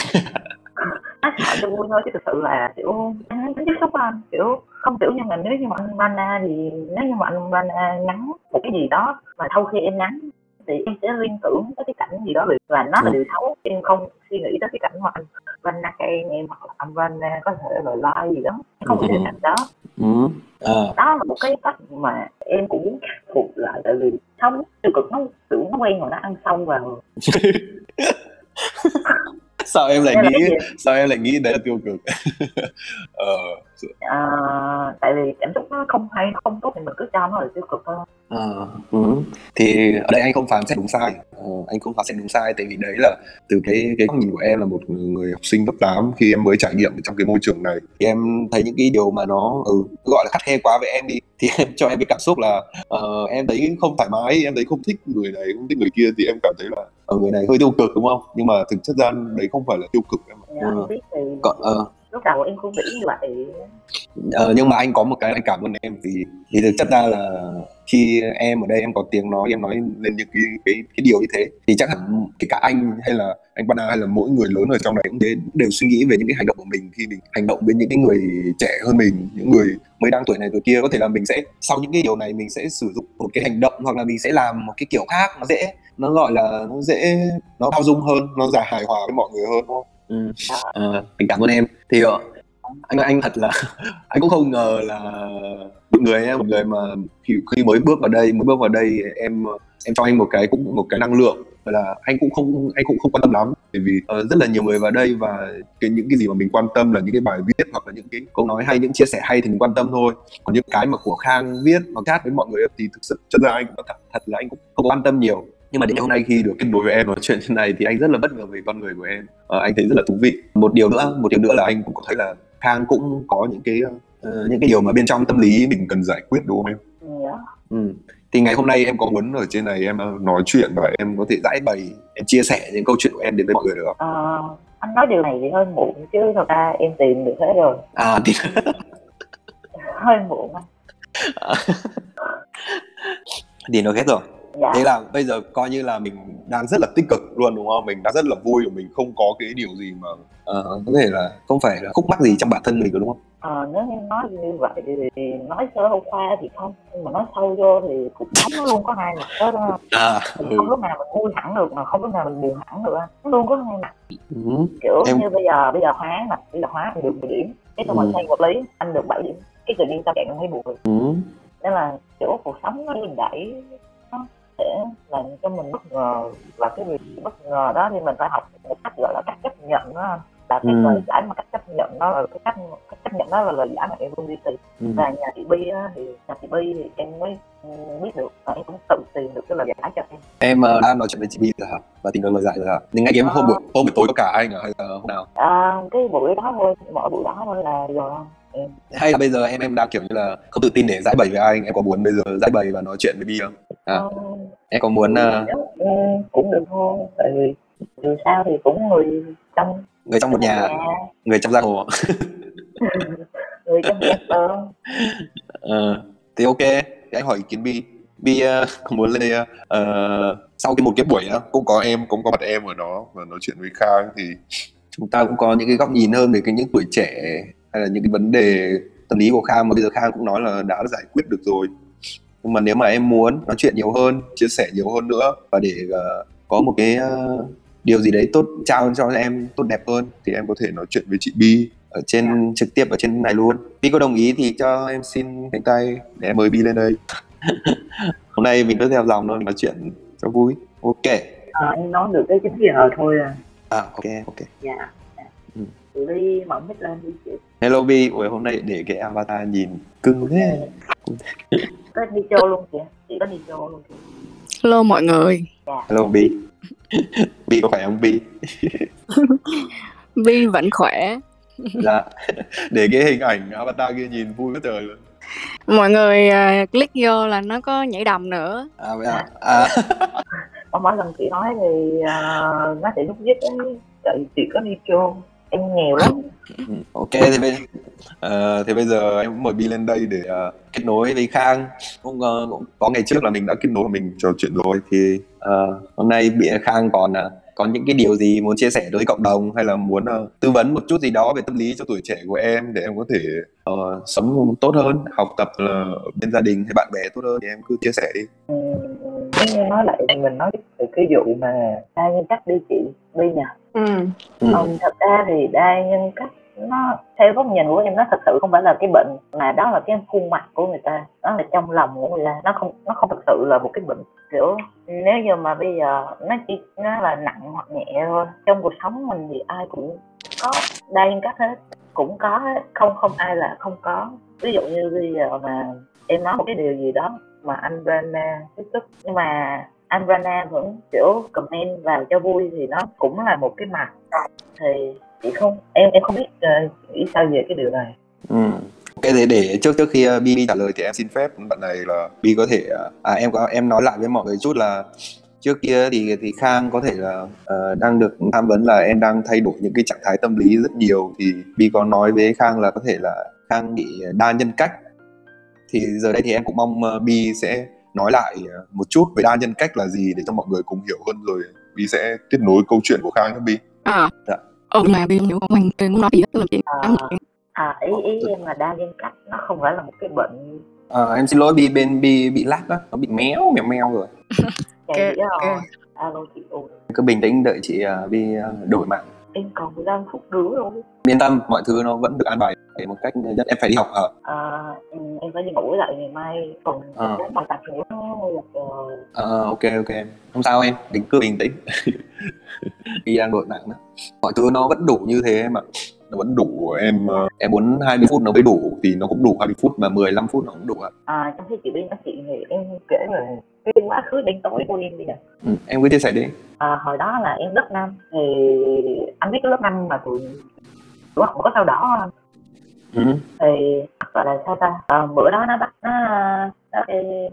nó sợ cho vui thôi chứ thực sự là kiểu anh tính tiếp xúc anh kiểu không kiểu như là nếu như mà anh Vana thì nếu như mà anh Vana nhắn một cái gì đó mà sau khi em nhắn thì em sẽ liên tưởng tới cái cảnh gì đó và nó là Ừ. điều xấu em không suy nghĩ tới cái cảnh mà anh Vana khen em hoặc là anh Vana có thể là like gì đó em không nghĩ đến Ừ. cảnh đó ừ. à, đó là một cái cách mà em cũng muốn khắc phục lại tại vì không, tiêu cực nó tưởng nó quen rồi, nó ăn xong vào. sao em lại nghĩ sao em lại nghĩ đấy là tiêu cực? Ờ à, tại vì cảm xúc nó không hay nó không tốt thì mình cứ cho nó là tiêu cực thôi. Ờ, ừ. thì ở đây anh không phán xét đúng sai. Ờ, anh không phán xét đúng sai tại vì đấy là từ cái cái góc nhìn của em là một người học sinh lớp 8 khi em mới trải nghiệm trong cái môi trường này thì em thấy những cái điều mà nó ừ, gọi là khắt khe quá với em đi. Thì em cho em cái cảm xúc là ờ, em thấy không thoải mái em thấy không thích người này không thích người kia thì em cảm thấy là ở người này hơi tiêu cực đúng không nhưng mà thực chất ra đấy không phải là tiêu cực em ạ. Dạ, còn ờ, lúc đầu em cũng nghĩ như vậy Ờ, nhưng mà anh có một cái anh cảm ơn em vì thì thực chất ra là khi em ở đây em có tiếng nói em nói lên những cái cái cái điều như thế thì chắc hẳn kể cả anh hay là anh Bana hay là mỗi người lớn ở trong này cũng thế đều suy nghĩ về những cái hành động của mình khi mình hành động với những cái người trẻ hơn mình những người mới đang tuổi này tuổi kia có thể là mình sẽ sau những cái điều này mình sẽ sử dụng một cái hành động hoặc là mình sẽ làm một cái kiểu khác nó dễ nó gọi là nó dễ nó bao dung hơn nó giải hài hòa với mọi người hơn đúng không? Ừ. Ờ, mình cảm ơn em. Thì ờ, anh anh thật là anh cũng không ngờ là một người em một người mà khi, khi mới bước vào đây mới bước vào đây em em cho anh một cái cũng một cái năng lượng. Là anh cũng không anh cũng không quan tâm lắm. Bởi vì uh, rất là nhiều người vào đây và cái những cái gì mà mình quan tâm là những cái bài viết hoặc là những cái câu nói hay những chia sẻ hay thì mình quan tâm thôi. Còn những cái mà của Khang viết hoặc chat với mọi người thì thực sự chân ra anh cũng thật, thật là anh cũng không quan tâm nhiều nhưng mà đến ngày hôm nay khi được kết nối với em nói chuyện thế này thì anh rất là bất ngờ về con người của em Ờ, anh thấy rất là thú vị một điều nữa một điều nữa là anh cũng có thấy là Khang cũng có những cái ờ, những cái điều mà bên trong tâm lý mình cần giải quyết đúng không em? dạ. Ừ. Thì ngày hôm nay em có muốn ở trên này em ờ, nói chuyện và em có thể giải bày em chia sẻ những câu chuyện của em đến với mọi người được không? Ờ, anh nói điều này thì hơi muộn chứ thật ra em tìm được hết rồi À thì hơi muộn anh thì nó hết rồi. Dạ. Thế là bây giờ coi như là mình đang rất là tích cực luôn đúng không? Mình đang rất là vui và mình không có cái điều gì mà uh, có thể là không phải là khúc mắc gì trong bản thân mình đúng không? Ờ, nếu như nói như vậy thì nói sơ qua thì không nhưng mà nói sâu vô thì cuộc sống nó luôn có hai mặt hết đó à mình ừ. không lúc nào mình vui hẳn được mà không lúc nào mình buồn hẳn được nó luôn có hai mặt. Ừ. kiểu Em- như bây giờ bây giờ hóa nè bây giờ hóa anh được 10 điểm. Cái xong Ừ. mình thay vật lý anh được 7 điểm. Cái tự nhiên sao bạn thấy buồn Ừ. nên là kiểu cuộc sống nó đẩy sẽ làm cho mình bất ngờ. Và cái việc bất ngờ đó thì mình phải học một cách gọi là cách chấp nhận đó. Là cái Ừ. lời giải mà cách chấp nhận đó là cái cách cách chấp nhận đó là lời giải mà em luôn đi tìm. Ừ. và nhà chị Bi á, thì nhà chị Bi thì em mới biết được và em cũng tự tìm được cái lời giải cho em. Em ờ, đã nói chuyện với chị Bi rồi hả? Và tìm được lời giải rồi hả? Nhưng ngay em hôm buổi hôm buổi tối có cả anh à hay là hôm nào? À, cái buổi đó thôi mỗi buổi đó thôi là rồi. Em hay là bây giờ em em đang kiểu như là không tự tin để giải bày với anh em có muốn bây giờ giải bày và nói chuyện với Bi không à, ờ, em có muốn ờ, ừ, cũng được thôi tại vì dù sao thì cũng người trong người trong một nhà người trong giang hồ. Người trong nhà tơ Ờ, thì ok thì anh hỏi ý kiến Bi. Bi có muốn lên đây ờ, sau cái một cái buổi á cũng có em cũng có mặt em ở đó và nói chuyện với Khang thì chúng ta cũng có những cái góc nhìn hơn về cái những tuổi trẻ hay là những cái vấn đề tâm lý của Khang mà bây giờ Khang cũng nói là đã giải quyết được rồi nhưng mà nếu mà em muốn nói chuyện nhiều hơn chia sẻ nhiều hơn nữa và để ờ, có một cái ờ, điều gì đấy tốt trao cho em tốt đẹp hơn thì em có thể nói chuyện với chị Bi ở trên trực tiếp ở trên này luôn. Bi có đồng ý thì cho em xin cánh tay để em mời Bi lên đây. Hôm nay mình cứ theo dòng thôi nói chuyện cho vui. Ok. À, em nói được tới 9 giờ thôi à. À ok ok. Dạ. Ừ. chị đi mở mic lên đi chị. Hello Bi. Ôi hôm nay để cái avatar nhìn cưng thế. Có đi chơi luôn kìa. Chị có đi chơi luôn kìa. Hello mọi người, hello Bi. Bi có phải không Bi? Vi vẫn khỏe. dạ. Để cái hình ảnh avatar kia nhìn vui quá trời luôn. Mọi người à, click vô là nó có nhảy đầm nữa. à vậy à, à. Có mỗi lần chị nói thì uh, nó sẽ lúc dứt ấy chị có đi chơi em nghèo lắm. Ok thì bây ờ, thì bây giờ em mời Bi lên đây để ờ, kết nối với Khang. Cũng, cũng có ngày trước là mình đã kết nối mình trò chuyện rồi thì ờ, hôm nay bị Khang còn ờ, có những cái điều gì muốn chia sẻ đối với cộng đồng hay là muốn ờ, tư vấn một chút gì đó về tâm lý cho tuổi trẻ của em để em có thể ờ, sống tốt hơn học tập là bên gia đình hay bạn bè tốt hơn thì em cứ chia sẻ đi. Ừ, nói lại mình nói về cái vụ mà đa nhân cách đi chị đi nè Ừ. ừ. Còn thật ra thì đa nhân cách nó theo góc nhìn của em nó thật sự không phải là cái bệnh mà đó là cái khuôn mặt của người ta đó là trong lòng của người ta nó không nó không thực sự là một cái bệnh kiểu nếu như mà bây giờ nó chỉ nó là nặng hoặc nhẹ thôi trong cuộc sống mình thì ai cũng có đa nhân cách hết cũng có hết không không ai là không có ví dụ như bây giờ mà em nói một cái điều gì đó mà anh Brana tiếp tức nhưng mà anh Rana vẫn kiểu comment vào cho vui thì nó cũng là một cái mặt. Thì chị không em em không biết uh, nghĩ sao về cái điều này. Ừ. Ok thế để trước trước khi uh, Bi trả lời thì em xin phép bạn này là Bi có thể uh, à em có em nói lại với mọi người chút là trước kia thì thì Khang có thể là uh, đang được tham vấn là em đang thay đổi những cái trạng thái tâm lý rất nhiều. Thì Bi có nói với Khang là có thể là Khang bị đa nhân cách. Thì giờ đây thì em cũng mong uh, Bi sẽ nói lại uh, một chút về đa nhân cách là gì để cho mọi người cùng hiểu hơn rồi Bi sẽ tiếp nối câu chuyện của Khang với Bi À. Dạ. Ừ mà Vi không hiểu mình tôi muốn nói gì hết là chị À. chuyện. à ý ý em là đa nhân cách nó không phải là một cái bệnh Ờ, em xin lỗi Bi bên Bi bị lag á nó bị méo mèo meo rồi okay, ok. rồi alo chị ơi cứ bình tĩnh đợi chị uh, Bi đổi mạng em còn 15 phút nữa rồi yên tâm mọi thứ nó vẫn được an bài để một cách nhất em phải đi học ở à, em, em phải đi ngủ lại ngày mai còn bốn bài tập nữa Ờ, ok ok. Không sao em đừng cứ bình tĩnh. Đi đang đội mạng đó mọi thứ nó vẫn đủ như thế mà. Nó vẫn đủ em ờ, em muốn 20 phút nó mới đủ thì nó cũng đủ 20 phút mà 15 phút nó cũng đủ ạ. À, trong khi chị đi nói chuyện thì em kể về cái quá khứ đen tối của em bây giờ ừ, em cứ chia sẻ đi. À, hồi đó là em lớp 5 thì anh biết cái lớp 5 mà tụi tụi học có sao đỏ không? Ừ. thì gọi là sao ta à, bữa đó nó bắt nó nó,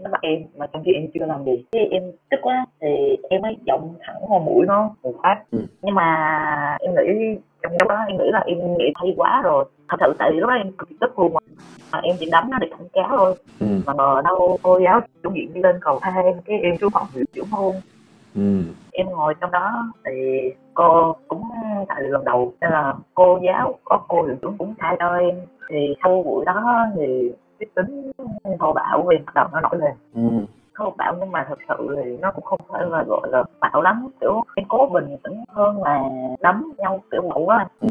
nó bắt em mà trong khi em chưa làm gì thì em tức quá thì em mới giọng thẳng vào mũi nó một phát Ừ. nhưng mà em nghĩ trong đó em nghĩ là em nghĩ hay quá rồi thật sự tại vì lúc đó em cực tức luôn mà. em chỉ đấm nó để thẳng cáo thôi Ừ. mà ngờ đâu cô giáo chủ nhiệm đi lên cầu thang cái em xuống phòng chịu hôn ừ. em ngồi trong đó thì cô cũng tại lần đầu nên là cô giáo có cô hiệu trưởng cũng thay cho em thì sau buổi đó thì cái tính thô bạo của em bắt đầu nó nổi lên. Ừ. thô bạo nhưng mà thật sự thì nó cũng không phải là gọi là bạo lắm. Kiểu em cố bình tĩnh hơn là đấm nhau kiểu mẫu á Ừ.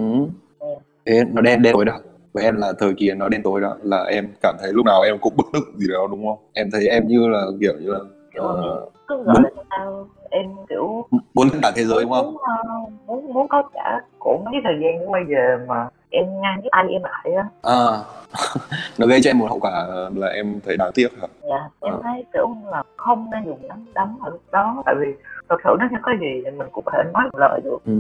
Thế nó đen đen tối đó. Với em là thời kỳ nó đen tối đó là em cảm thấy lúc nào em cũng bực tức gì đó đúng không? Em thấy em như là kiểu như là ờ, cứ gọi là sao em kiểu muốn cả thế giới đúng không? Muốn, ờ, muốn muốn có cả của mấy thời gian bây giờ mà em ngăn cái tay em lại á. À, nó gây cho em một hậu quả là em thấy đáng tiếc hả? Dạ em Ờ. thấy kiểu là không nên dùng đấm đấm ở lúc đó tại vì thật sự nó sẽ có gì thì mình cũng có thể nói một lời được. Ừ,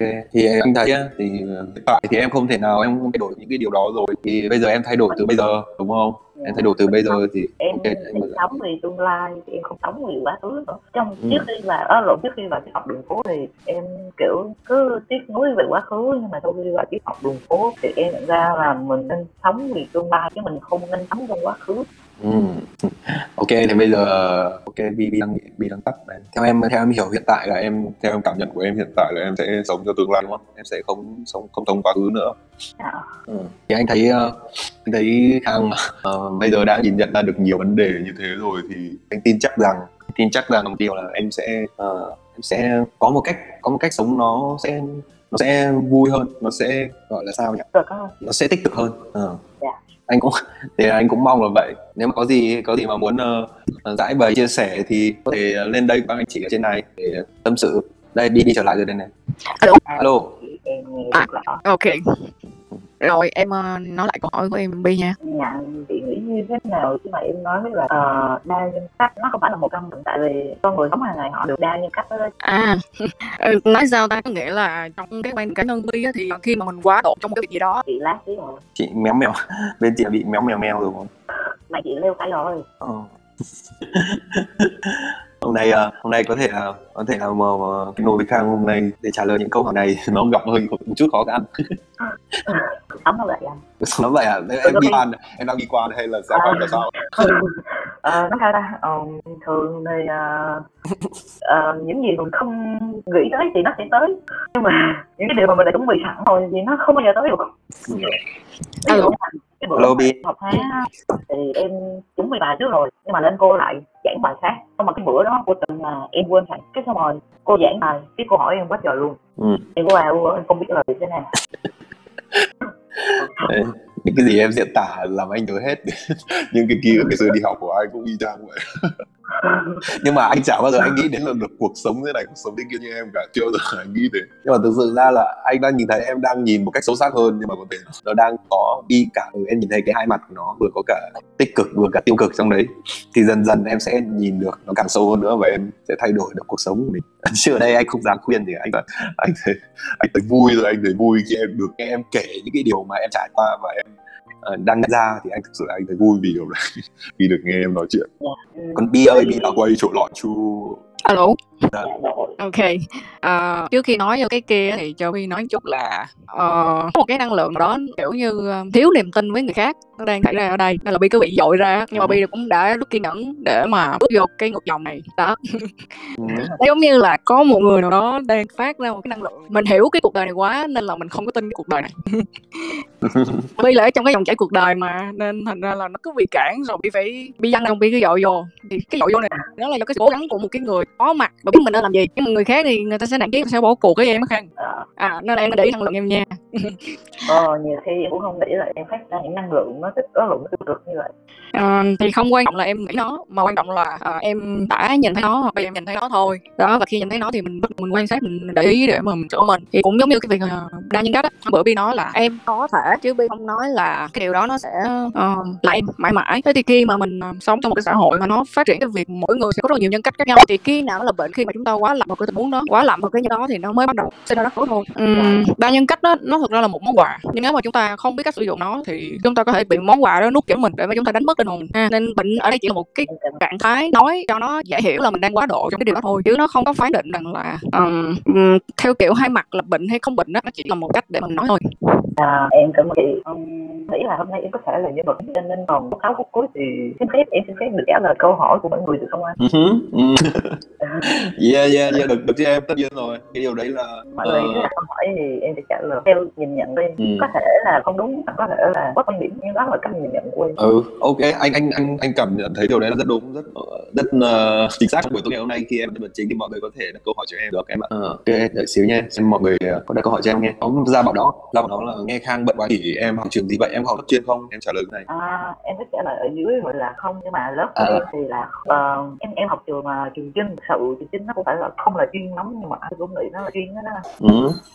ok. Thì anh thấy thì hiện tại thì em không thể nào em không thay đổi những cái điều đó rồi. Thì bây giờ em thay đổi từ bây giờ đúng không em thay đổi từ bây giờ thì em ok em em sống vì tương lai em không sống vì quá khứ nữa. Trong Ừ. trước khi vào ở lộn trước khi vào tiết học đường phố thì em kiểu cứ tiếc nuối về quá khứ nhưng mà sau khi vào tiết học đường phố thì em nhận ra là mình nên sống vì tương lai chứ mình không nên sống trong quá khứ ừ. ok thì bây giờ ok bi bi đang bi đang tắt này. Theo em theo em hiểu hiện tại là em theo em cảm nhận của em hiện tại là em sẽ sống cho tương lai đúng không? Em sẽ không sống không sống quá khứ nữa. À, ừ. thì anh thấy ờ, anh thấy khang ờ, bây giờ đã nhìn nhận ra được nhiều vấn đề như thế rồi thì anh tin chắc rằng tin chắc rằng một điều là em sẽ ờ, em sẽ có một cách có một cách sống nó sẽ nó sẽ vui hơn nó sẽ gọi là sao nhỉ? Nó sẽ tích cực hơn. Ờ. Dạ. anh cũng thì anh cũng mong là vậy nếu mà có gì có gì mà muốn uh, giải bày chia sẻ thì có thể lên đây các anh chị ở trên này để tâm sự đây đi đi trở lại rồi đây này Alo. alo À. ok rồi em ờ, nói lại câu hỏi của em bi nha. Nhận chị nghĩ như thế nào khi mà em nói là ờ, đa nhân cách? Nó không phải là một căn bệnh tại vì con người sống hàng ngày họ được đa nhân cách đó. À ừ, nói sao ta? Có nghĩa là trong cái quan cá nhân bi á, thì khi mà mình quá độ trong một cái việc gì đó. Chị lát tí rồi chị méo mèo. Bên chị bị méo mèo mèo rồi. Không mà chị leo phải rồi. Ờ. hôm nay ờ, hôm nay có thể là có thể là mà, mà cái nồi với khang hôm nay để trả lời những câu hỏi này. Nó gặp hơi một chút khó khăn. Sống nó vậy anh nó vậy à? Em bi quan em đang bi quan hay là sao hay là sao ờ, nó sao ta? Ờ, thường thì ờ, ờ, những gì mình không nghĩ tới thì nó sẽ tới. Nhưng mà những cái điều mà mình đã chuẩn bị sẵn rồi thì nó không bao giờ tới được. Ví dụ là cái bữa Alo, mà Bi. học hóa thì em chuẩn bị bài trước rồi nhưng mà lên cô lại giảng bài khác. Xong mà cái bữa đó cô tình là em quên thầy cái xong rồi cô giảng bài cái cô hỏi em quá trời luôn. Ừ. em có vào em không biết là thế nào những cái gì em diễn tả làm anh nhớ hết. Những cái ký ức ngày xưa đi học của anh cũng y chang vậy. nhưng mà anh chả bao giờ anh nghĩ đến là được cuộc sống thế này cuộc sống thế kia như em cả chưa bao giờ anh nghĩ thế. Nhưng mà thực sự ra là anh đang nhìn thấy em đang nhìn một cách sâu sắc hơn nhưng mà có thể nó đang có đi cả ừ, em nhìn thấy cái hai mặt của nó vừa có cả tích cực vừa cả tiêu cực trong đấy thì dần dần em sẽ nhìn được nó càng sâu hơn nữa và em sẽ thay đổi được cuộc sống của mình. Chứ ở đây anh không dám khuyên thì anh anh thấy anh thấy vui rồi anh thấy vui khi em được nghe em kể những cái điều mà em trải qua và em đang nhận ra thì anh thực sự là anh thấy vui vì điều đấy vì được nghe em nói chuyện. Ừ, còn bi ơi bi đã quay chỗ lọ chu. Alo? Dạ. Ok. Ờ, trước khi nói vô cái kia thì cho vi nói chút là ờ, có một cái năng lượng đó kiểu như ờ, thiếu niềm tin với người khác nó đang xảy ra ở đây. Nên là bi cứ bị dội ra nhưng mà bi cũng đã rất kiên nhẫn để mà bước vô cái ngược dòng này đó. Ừ. nó giống như là có một người nào đó đang phát ra một cái năng lượng. Mình hiểu cái cuộc đời này quá nên là mình không có tin cái cuộc đời này bi là ở trong cái dòng chảy cuộc đời mà nên thành ra là nó cứ bị cản rồi bi phải bi văng đồng bi cứ dội vô. Thì cái dội vô này đó là do cái cố gắng của một cái người có mặt và biết mình nên làm gì. Nhưng mà người khác thì người ta sẽ nản chí sẽ bỏ cuộc cái em á khang. Ờ, à nên là em để ý năng lượng em nha. Ờ, nhiều khi cũng không nghĩ là em phát ra những năng lượng nó tích có lượng nó tiêu cực như vậy. Ờ, thì không quan trọng là em nghĩ nó mà quan trọng là ờ, em đã nhìn thấy nó hoặc bây giờ em nhìn thấy nó thôi. Đó và khi nhìn thấy nó thì mình mình quan sát mình để ý để mà mình sửa mình thì cũng giống như cái việc đa nhân cách á bữa bi nói là em có thể chứ bi không nói là cái điều đó nó sẽ ờ, là em mãi mãi. Thế thì khi mà mình ờ, sống trong một cái xã hội mà nó phát triển cái việc mỗi người sẽ có rất nhiều nhân cách khác nhau thì khi nào nó là bệnh khi mà chúng ta quá lầm vào cái tình huống đó quá lầm vào cái như đó thì nó mới bắt đầu sinh ra rắc rối thôi đa nhân cách đó nó thực ra là một món quà. Nhưng nếu mà chúng ta không biết cách sử dụng nó thì chúng ta có thể bị món quà đó nuốt chửng mình để mà chúng ta đánh mất linh hồn. Ha. nên bệnh ở đây chỉ là một cái trạng thái nói cho nó dễ hiểu là mình đang quá độ trong cái điều đó thôi chứ nó không có phán định rằng là ừm, theo kiểu hai mặt là bệnh hay không bệnh đó nó chỉ là một cách để mình nói thôi À, em cảm ơn chị. Um, nghĩ là hôm nay em có thể là nhân vật cho nên còn có cáo phút cuối thì xin phép em xin phép được trả lời câu hỏi của mọi người được không anh? Ừ ừ. yeah yeah yeah được được chứ em tất nhiên rồi cái điều đấy là mọi người ờ, đặt câu hỏi thì em sẽ trả lời theo nhìn nhận của em Ừ. có thể là không đúng có thể là có quan điểm nhưng đó là cách nhìn nhận của em ừ ok anh anh anh anh cảm nhận thấy điều đấy là rất đúng rất rất ờ, chính xác trong buổi tối ngày hôm nay khi em nhân vật chính thì mọi người có thể đặt câu hỏi cho em được em ạ Ờ, ok đợi xíu nha xem mọi người ờ, có đặt câu hỏi cho em nghe ông ra bảo đó ra bảo đó là nghe khang bận quá thì em học trường gì vậy? Em học lớp chuyên không? Em trả lời cái này. À, em thích trả lời ở dưới gọi là không nhưng mà lớp của À. em thì là ờ, em em học trường mà trường chinh thực sự trường chinh nó cũng phải là không là chuyên lắm nhưng mà anh cũng nghĩ nó là chuyên đó đó. ừ.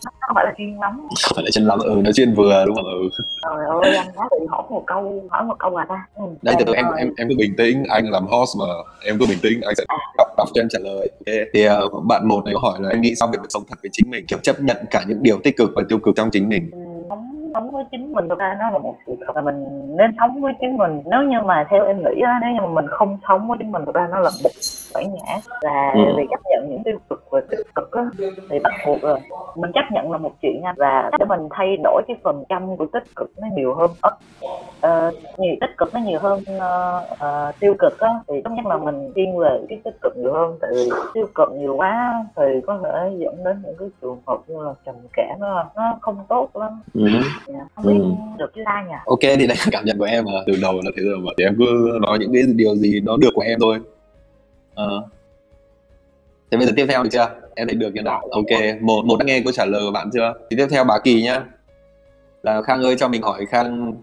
nó không phải là chuyên lắm. Không phải là chân lắm ừ nó chuyên vừa đúng không? Ừ. Trời ơi anh nói thì hỏi một câu hỏi một câu là ta. Ừ. đây từ từ em em em cứ bình tĩnh anh làm host mà em cứ bình tĩnh anh sẽ đọc đọc cho em trả lời ok? Thì ờ, bạn một này có hỏi là em nghĩ sao về việc sống thật với chính mình? Kiểu chấp nhận cả những điều tích cực và tiêu cực trong chính mình. Ừ, sống với chính mình. Thực ra nó là một sự thật là mình nên sống với chính mình. Nếu như mà theo em nghĩ á, nếu như mà mình không sống với chính mình thực ra nó là một bản ngã và Ừ. việc chấp nhận những tiêu cực và tích cực á, thì bắt buộc rồi mình chấp nhận là một chuyện nha và để mình thay đổi cái phần trăm của tích cực nó nhiều hơn Ờ, ờ, nhiều tích cực nó nhiều hơn ờ, ờ, tiêu cực á thì tốt nhất là mình thiên về cái tích cực nhiều hơn tại vì tiêu cực nhiều quá thì có thể dẫn đến những cái trường hợp như là trầm cảm nó, nó không tốt lắm ừ. Dạ, không biết Ừ. được chứ ta nhỉ ok thì đấy là cảm nhận của em mà từ đầu là thế rồi mà thì em cứ nói những cái điều gì nó được của em thôi ờ. Thế bây giờ tiếp theo được chưa? Em thấy được chưa nào? Ok một một đã nghe câu trả lời của bạn chưa? Thì tiếp theo bà kỳ nhá. Là khang ơi cho mình hỏi khang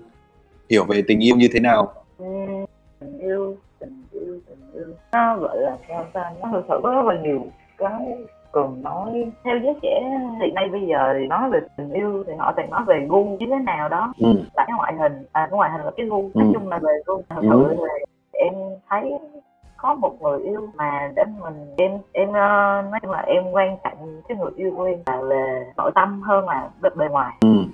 hiểu về tình yêu như thế nào? Ừm, tình yêu tình yêu tình yêu. Nó gọi là sao ta? Nó thực sự có rất là nhiều cái cần nói. Theo giới trẻ hiện nay bây giờ thì nói về tình yêu thì họ toàn nói về gu như thế nào đó. Ừ. là cái ngoại hình à cái ngoại hình là cái gu. Nói Ừ. chung là về gu thật Ừ. sự thì em thấy có một người yêu mà đến mình em em ờ, nói chung là em quan trọng cái người yêu của em là về nội tâm hơn là bề, bề ngoài. Ừ.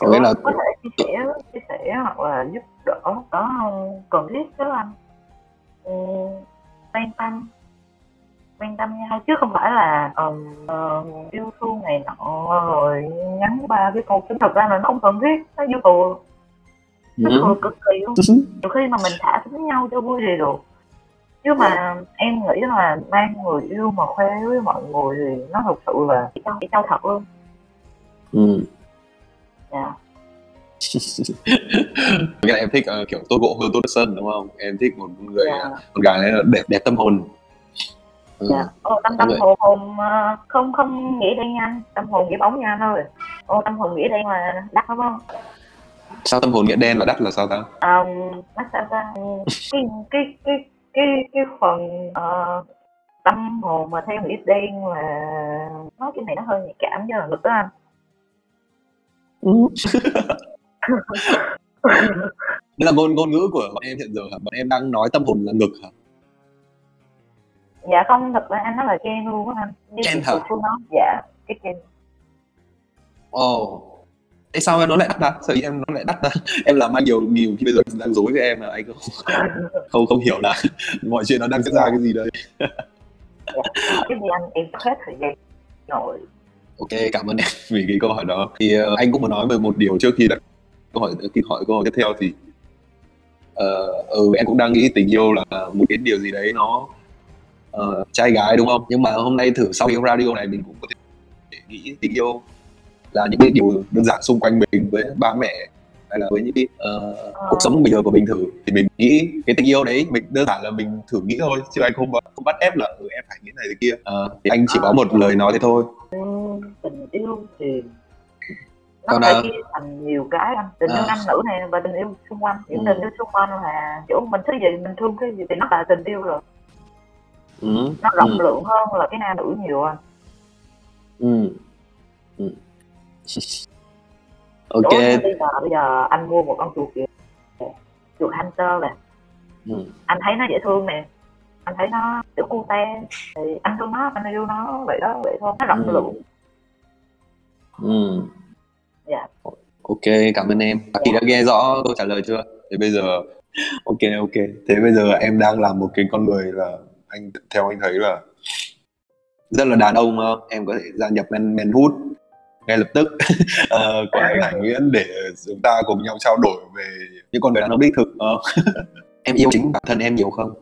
có nghĩa là có thể chia sẻ chia sẻ hoặc là giúp đỡ đó cần thiết đó anh? Ừ, quan tâm quan tâm nhau chứ không phải là ừm, ờ, yêu thương này nọ rồi nhắn ba cái câu tính thật ra là nó không cần thiết nó vô tù nó ừ. cực kỳ luôn. Nhiều khi mà mình thả thính nhau cho vui thì được chứ mà em nghĩ là mang người yêu mà khoe với mọi người thì nó thực sự là chỉ trao chỉ trao thật luôn. Ừ. dạ. Nghĩa là em thích ờ, kiểu tốt gỗ hơn tốt sân đúng không? Em thích một người dạ. ờ, con gái là đẹp đẹp tâm hồn. Ừ. dạ. Ô tâm tâm hồn hồn ờ, không không nghĩa đen anh tâm hồn nghĩa bóng nha ơi ô tâm hồn nghĩa đen là đắt đúng không? Sao tâm hồn nghĩa đen và đắt là sao ta? Um, nó sao ta cái cái cái cái cái phần ờ, tâm hồn mà theo nghĩa đen là nói cái này nó hơi nhạy cảm cho là ngực đó anh Đây là ngôn ngôn ngữ của bọn em hiện giờ hả? Bọn em đang nói tâm hồn là ngực hả? dạ không thật ra anh nói là chen luôn á anh chị hả? Nói dạ cái chen Ồ. Oh. Thế sao em nó lại đắt ta? Sao em nó lại đắt ta? Em làm ăn nhiều nhiều khi bây giờ đang dối với em là anh không không không hiểu là mọi chuyện nó đang diễn ra cái gì đây. cái gì anh em hết thời gian rồi Ok, cảm ơn em vì cái câu hỏi đó. Thì ờ, anh cũng muốn nói về một điều trước khi đặt câu hỏi khi hỏi câu hỏi tiếp theo thì ờ, ừ, em cũng đang nghĩ tình yêu là một cái điều gì đấy nó ờ, trai gái đúng không? Nhưng mà hôm nay thử sau cái radio này mình cũng có thể nghĩ tình yêu là những cái điều đơn giản xung quanh mình với ba mẹ hay là với những cái ờ, cuộc sống bây giờ của mình thử thì mình nghĩ cái tình yêu đấy mình đơn giản là mình thử nghĩ thôi chứ anh không không bắt ép là ừ, em phải nghĩ này thế kia Ờ, thì anh chỉ có một lời nói thế thôi tình yêu thì nó Còn, phải chia thành nhiều cái anh tình yêu À. nam nữ này và tình yêu xung quanh những Ừ. tình yêu xung quanh là kiểu mình thích gì mình thương cái gì thì nó là tình yêu rồi ừ. nó rộng Ừ. lượng hơn là cái nam nữ nhiều anh ừ. ừ. Ok. Đối bây giờ bây giờ anh mua một con chuột kìa. Chuột hamster nè. Ừ. anh thấy nó dễ thương nè. Anh thấy nó kiểu cute thì anh thương nó anh yêu nó vậy đó vậy thôi. Nó rộng Ừ. lượng. Ừ. Dạ. ok cảm ơn em. Bác kỳ đã nghe rõ câu trả lời chưa? Thì bây giờ ok ok. Thế bây giờ em đang làm một cái con người là anh theo anh thấy là rất là đàn ông em có thể gia nhập men men hút ngay lập tức ờ, của anh Hải Nguyễn để chúng ta cùng nhau trao đổi về những con người đàn ông đích thực ờ. em yêu chính bản thân em nhiều không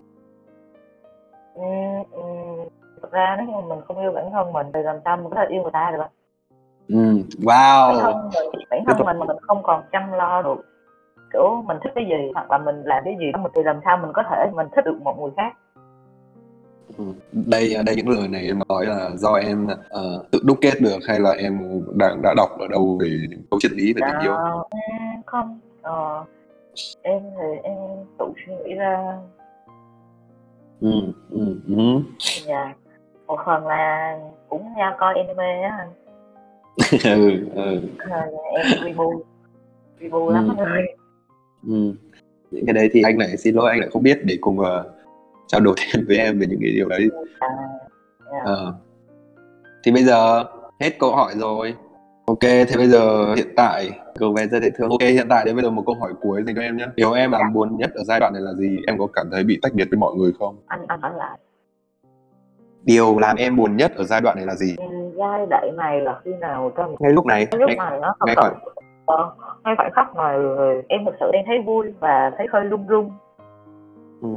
ừm, thực ra nếu như mình không yêu bản thân mình thì làm sao mình có thể yêu người ta được ừ. bản wow thân mình bản thân mình mà mình không còn chăm lo được kiểu mình thích cái gì hoặc là mình làm cái gì đó thì làm sao mình có thể mình thích được một người khác Ừ. đây đây những lời này em nói là do em ờ, tự đúc kết được hay là em đã đã đọc ở đâu về những câu triết lý về tình yêu Dạ, không ờ, em thì em tự suy nghĩ ra ừ, ừ, ừ. dạ một phần là cũng do coi anime á ừ, ừ, Ờ, em review review lắm Ừ. ừ. những cái đấy thì anh lại xin lỗi anh lại không biết để cùng ờ, trao đổi thêm với em về những cái điều đấy À. Ờ. thì bây giờ hết câu hỏi rồi. Ok thế bây giờ hiện tại cầu về rất dễ thương. Ok hiện tại đến bây giờ một câu hỏi cuối dành cho em nhé. Điều em làm buồn nhất ở giai đoạn này là gì? Em có cảm thấy bị tách biệt với mọi người không? Anh anh hỏi lại. Điều làm em buồn nhất ở giai đoạn này là gì? Ừ, giai đoạn này là khi nào trong ngay lúc này. Cái lúc ngay, này nó thật ngay khoảnh ờ, ngay khoảnh khắc này em thực sự đang thấy vui và thấy hơi run run ừ.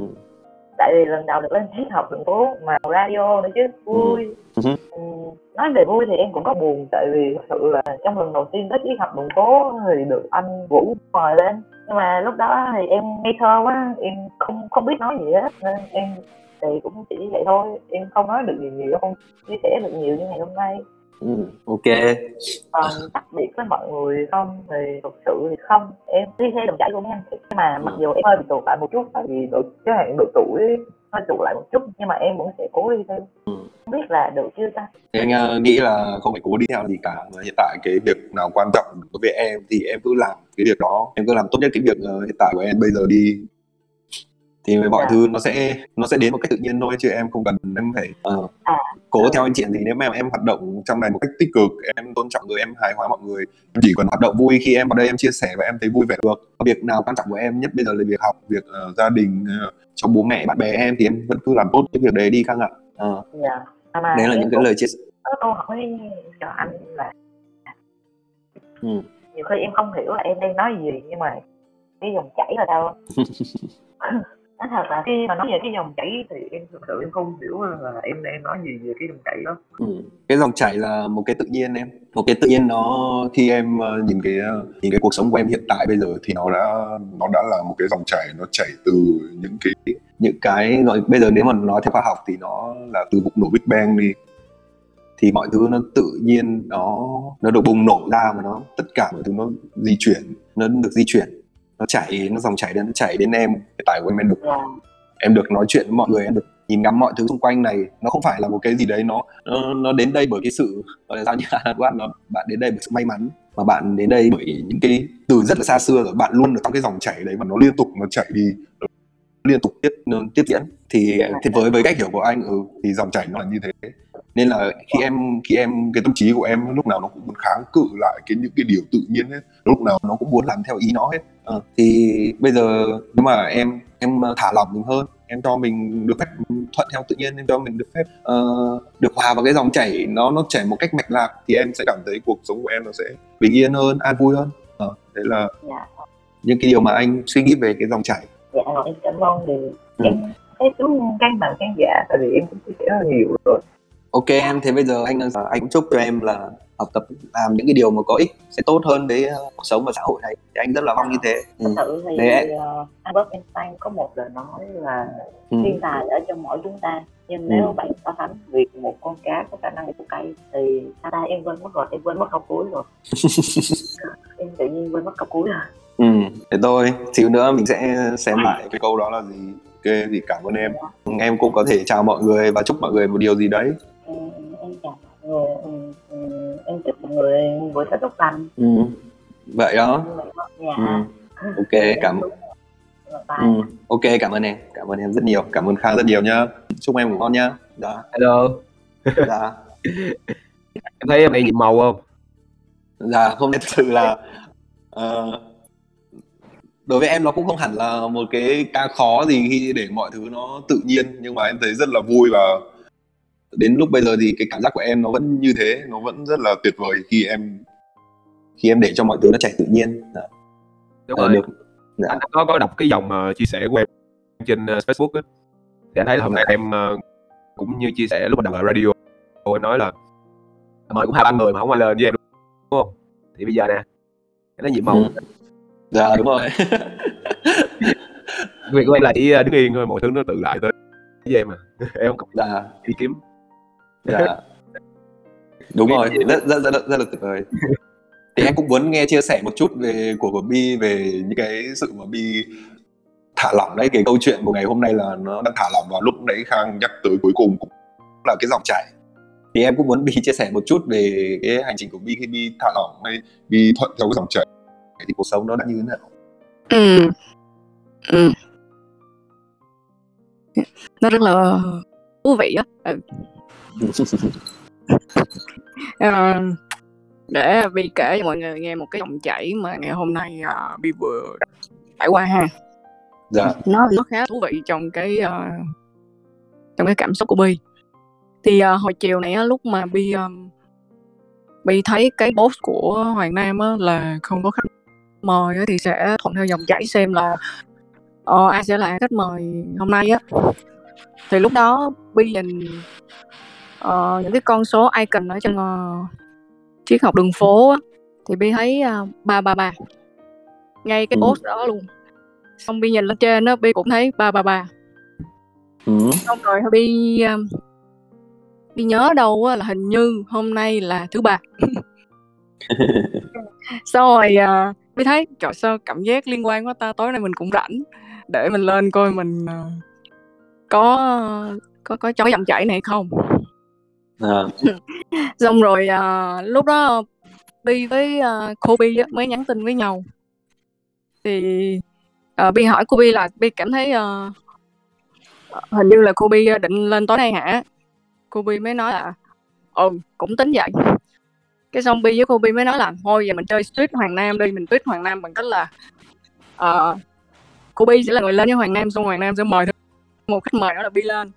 Tại vì lần đầu được lên tiết học đường phố mà radio nữa chứ vui Ừ. ừ. nói về vui thì em cũng có buồn tại vì thực sự là trong lần đầu tiên tới tiết học đường phố thì được anh vũ mời lên nhưng mà lúc đó thì em ngây thơ quá em không không biết nói gì hết nên em thì cũng chỉ vậy thôi em không nói được gì nhiều không chia sẻ được nhiều như ngày hôm nay Ừ. ok. Còn đặc biệt với mọi người không? Thì thực sự thì không. Em đi theo dòng chảy của anh nhưng mà mặc dù em hơi bị tụt lại một chút tại vì độ cái hạn độ tuổi hơi tụt lại một chút nhưng mà em vẫn sẽ cố đi theo. Ừ. không biết là được chưa ta? Anh ờ, nghĩ là không phải cố đi theo gì cả. Mà hiện tại cái việc nào quan trọng đối với em thì em cứ làm cái việc đó. Em cứ làm tốt nhất cái việc ờ, hiện tại của em. Bây giờ đi thì mọi Dạ. thứ nó sẽ nó sẽ đến một cách tự nhiên thôi chứ em không cần em phải ờ, À. cố theo anh chuyện gì. Nếu mà em hoạt động trong này một cách tích cực em tôn trọng người em hài hòa mọi người em chỉ cần hoạt động vui khi em vào đây em chia sẻ và em thấy vui vẻ được. Việc nào quan trọng của em nhất bây giờ là việc học việc ờ, gia đình ờ, cho bố mẹ bạn bè em thì em vẫn cứ làm tốt cái việc đấy đi khang ạ. Dạ. À mà đấy là những cái lời chia sẻ. Câu hỏi cho anh là Ừ. nhiều khi em không hiểu là em đang nói gì nhưng mà cái dòng chảy là đâu nói thật là khi mà nói về cái dòng chảy thì em thực sự em không hiểu là em em nói gì về cái dòng chảy đó. Ừ. cái dòng chảy là một cái tự nhiên em. Một cái tự nhiên nó khi em ờ, nhìn cái ờ, nhìn cái cuộc sống của em hiện tại bây giờ thì nó đã nó đã là một cái dòng chảy, nó chảy từ những cái những cái rồi bây giờ nếu mà nói theo khoa học thì nó là từ vụ nổ Big Bang đi. Thì mọi thứ nó tự nhiên nó nó được bùng nổ ra mà nó, tất cả mọi thứ nó di chuyển, nó được di chuyển nó chảy nó dòng chảy đến nó chảy đến em hiện tại của em em được. Em được nói chuyện với mọi người em được nhìn ngắm mọi thứ xung quanh này. Nó không phải là một cái gì đấy nó nó, nó đến đây bởi cái sự gọi là sao nhỉ? Bạn nó bạn đến đây bởi sự may mắn. Mà bạn đến đây bởi những cái từ rất là xa xưa rồi. Bạn luôn ở trong cái dòng chảy đấy mà nó liên tục nó chảy đi nó liên tục tiếp nó tiếp diễn. Thì thì với với cách hiểu của anh ừ, thì dòng chảy nó là như thế nên là khi em khi em cái tâm trí của em lúc nào nó cũng muốn kháng cự lại cái những cái điều tự nhiên hết lúc nào nó cũng muốn làm theo ý nó hết. Ờ, thì bây giờ nếu mà em em thả lỏng mình hơn em cho mình được phép thuận theo tự nhiên em cho mình được phép ờ, được hòa vào cái dòng chảy nó nó chảy một cách mạch lạc thì em sẽ cảm thấy cuộc sống của em nó sẽ bình yên hơn an vui hơn. Ờ, đấy là dạ. những cái điều mà anh suy nghĩ về cái dòng chảy. Dạ em cảm ơn thì Ừ. em thấy xuống các bạn khán giả tại vì em cũng là nhiều rồi ok em thế bây giờ anh anh cũng chúc cho em là học tập làm những cái điều mà có ích sẽ tốt hơn với ờ, cuộc sống và xã hội này thì anh rất là mong như thế ừ. thật sự thì Đấy. uh, Albert Einstein có một lời nói là Ừ. thiên tài ở trong mỗi chúng ta nhưng Ừ. nếu bạn so sánh việc một con cá có khả năng của cây thì sao ta em quên mất rồi em quên mất câu cuối rồi em tự nhiên quên mất câu cuối rồi ừ thế thôi xíu nữa mình sẽ xem lại cái câu đó là gì ok thì cảm ơn em em cũng có thể chào mọi người và chúc mọi người một điều gì đấy em, em, em chúc mọi người buổi tết tốt lành. Ừ. vậy đó. Ừ. ok cảm ừ. ok cảm ơn em cảm ơn em rất nhiều cảm ơn khang rất nhiều nhá. Chúc em ngủ ngon nhá. Dạ. Hello. Dạ. Em thấy nhiệm màu không? Dạ không thật sự là ờ, đối với em nó cũng không hẳn là một cái ca khó gì khi để mọi thứ nó tự nhiên nhưng mà em thấy rất là vui và đến lúc bây giờ thì cái cảm giác của em nó vẫn như thế nó vẫn rất là tuyệt vời khi em khi em để cho mọi thứ nó chảy tự nhiên. Dạ. đúng Ờ, rồi. được. Dạ. anh có có đọc cái dòng ờ, chia sẻ của em trên ờ, Facebook á thì anh thấy là hôm nay em cũng như chia sẻ lúc ban đầu là radio anh nói là mời cũng hai ba người mà không ai lên với em đúng không? Thì bây giờ nè nó nhiệm màu Ừ. dạ đúng rồi. Việc của em là chỉ đứng yên thôi mọi thứ nó tự lại tới với em à. Em không cần dạ. đi kiếm dạ. Đúng rồi rất rất rất, rất là tuyệt vời. Thì em cũng muốn nghe chia sẻ một chút về của của Bi về những cái sự mà Bi thả lỏng đấy cái câu chuyện của ngày hôm nay là nó đang thả lỏng vào lúc nãy Khang nhắc tới cuối cùng cũng là cái dòng chảy. Thì em cũng muốn Bi chia sẻ một chút về cái hành trình của Bi khi Bi thả lỏng hay Bi thuận theo cái dòng chảy thì cuộc sống nó đã như thế nào? Ừ. Ừ. Nó rất là thú vị á Ờ, để Vi kể cho mọi người nghe một cái dòng chảy mà ngày hôm nay uh, Vi vừa trải qua ha. Dạ. Nó nó khá thú vị trong cái ờ, trong cái cảm xúc của Bi. Thì ờ, hồi chiều này á, lúc mà Bi um, Bi thấy cái post của Hoàng Nam á, là không có khách mời á, thì sẽ thuận theo dòng chảy xem là ờ, ai sẽ là khách mời hôm nay á. Thì lúc đó Bi nhìn ờ, những cái con số icon ở trên ờ, triết học đường phố á, thì Bi thấy ba ba ba. Ngay cái Ừ. post đó luôn. Xong Bi nhìn lên trên á Bi cũng thấy ba ba ba. Ừ. xong rồi Bi um, Bi nhớ đâu á, là hình như hôm nay là thứ ba. Xong rồi à, Bi thấy trời sao cảm giác liên quan quá ta tối nay mình cũng rảnh. Để mình lên coi mình à, có có có cho cái dòng chảy này không à, xong rồi à, lúc đó Bi với ờ, à, Kobe mới nhắn tin với nhau. Thì à, Bi hỏi Kobe là Bi cảm thấy à, hình như là Kobe định lên tối nay hả? Kobe mới nói là ừ cũng tính vậy. Cái xong Bi với Kobe mới nói là thôi giờ mình chơi street Hoàng Nam đi mình tuyết Hoàng Nam bằng cách là uh, Kobe sẽ là người lên với Hoàng Nam xong Hoàng Nam sẽ mời một khách mời đó là Bi lên.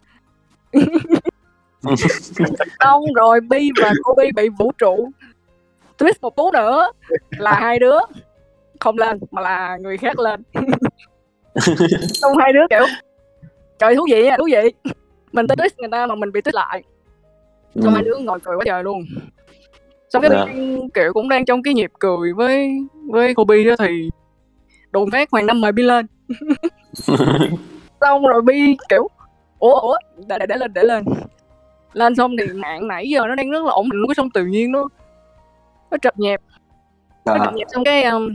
xong rồi Bi và Kobe bị vũ trụ. Twist một cú nữa là hai đứa không lên mà là người khác lên. Xong hai đứa kiểu trời thú vị à thú vị. Mình tới twist người ta mà mình bị twist lại. Xong hai đứa ngồi cười quá trời luôn. Xong cái Dạ. Bi kiểu cũng đang trong cái nhịp cười với với Kobe đó thì đồn phát Hoàng Năm mời Bi lên. Xong rồi Bi kiểu ủa ủa để, để, để lên để lên lên xong thì mạng nãy giờ nó đang rất là ổn định cái xong tự nhiên nó nó trật nhẹp. Nó à, trật nhẹp xong cái um,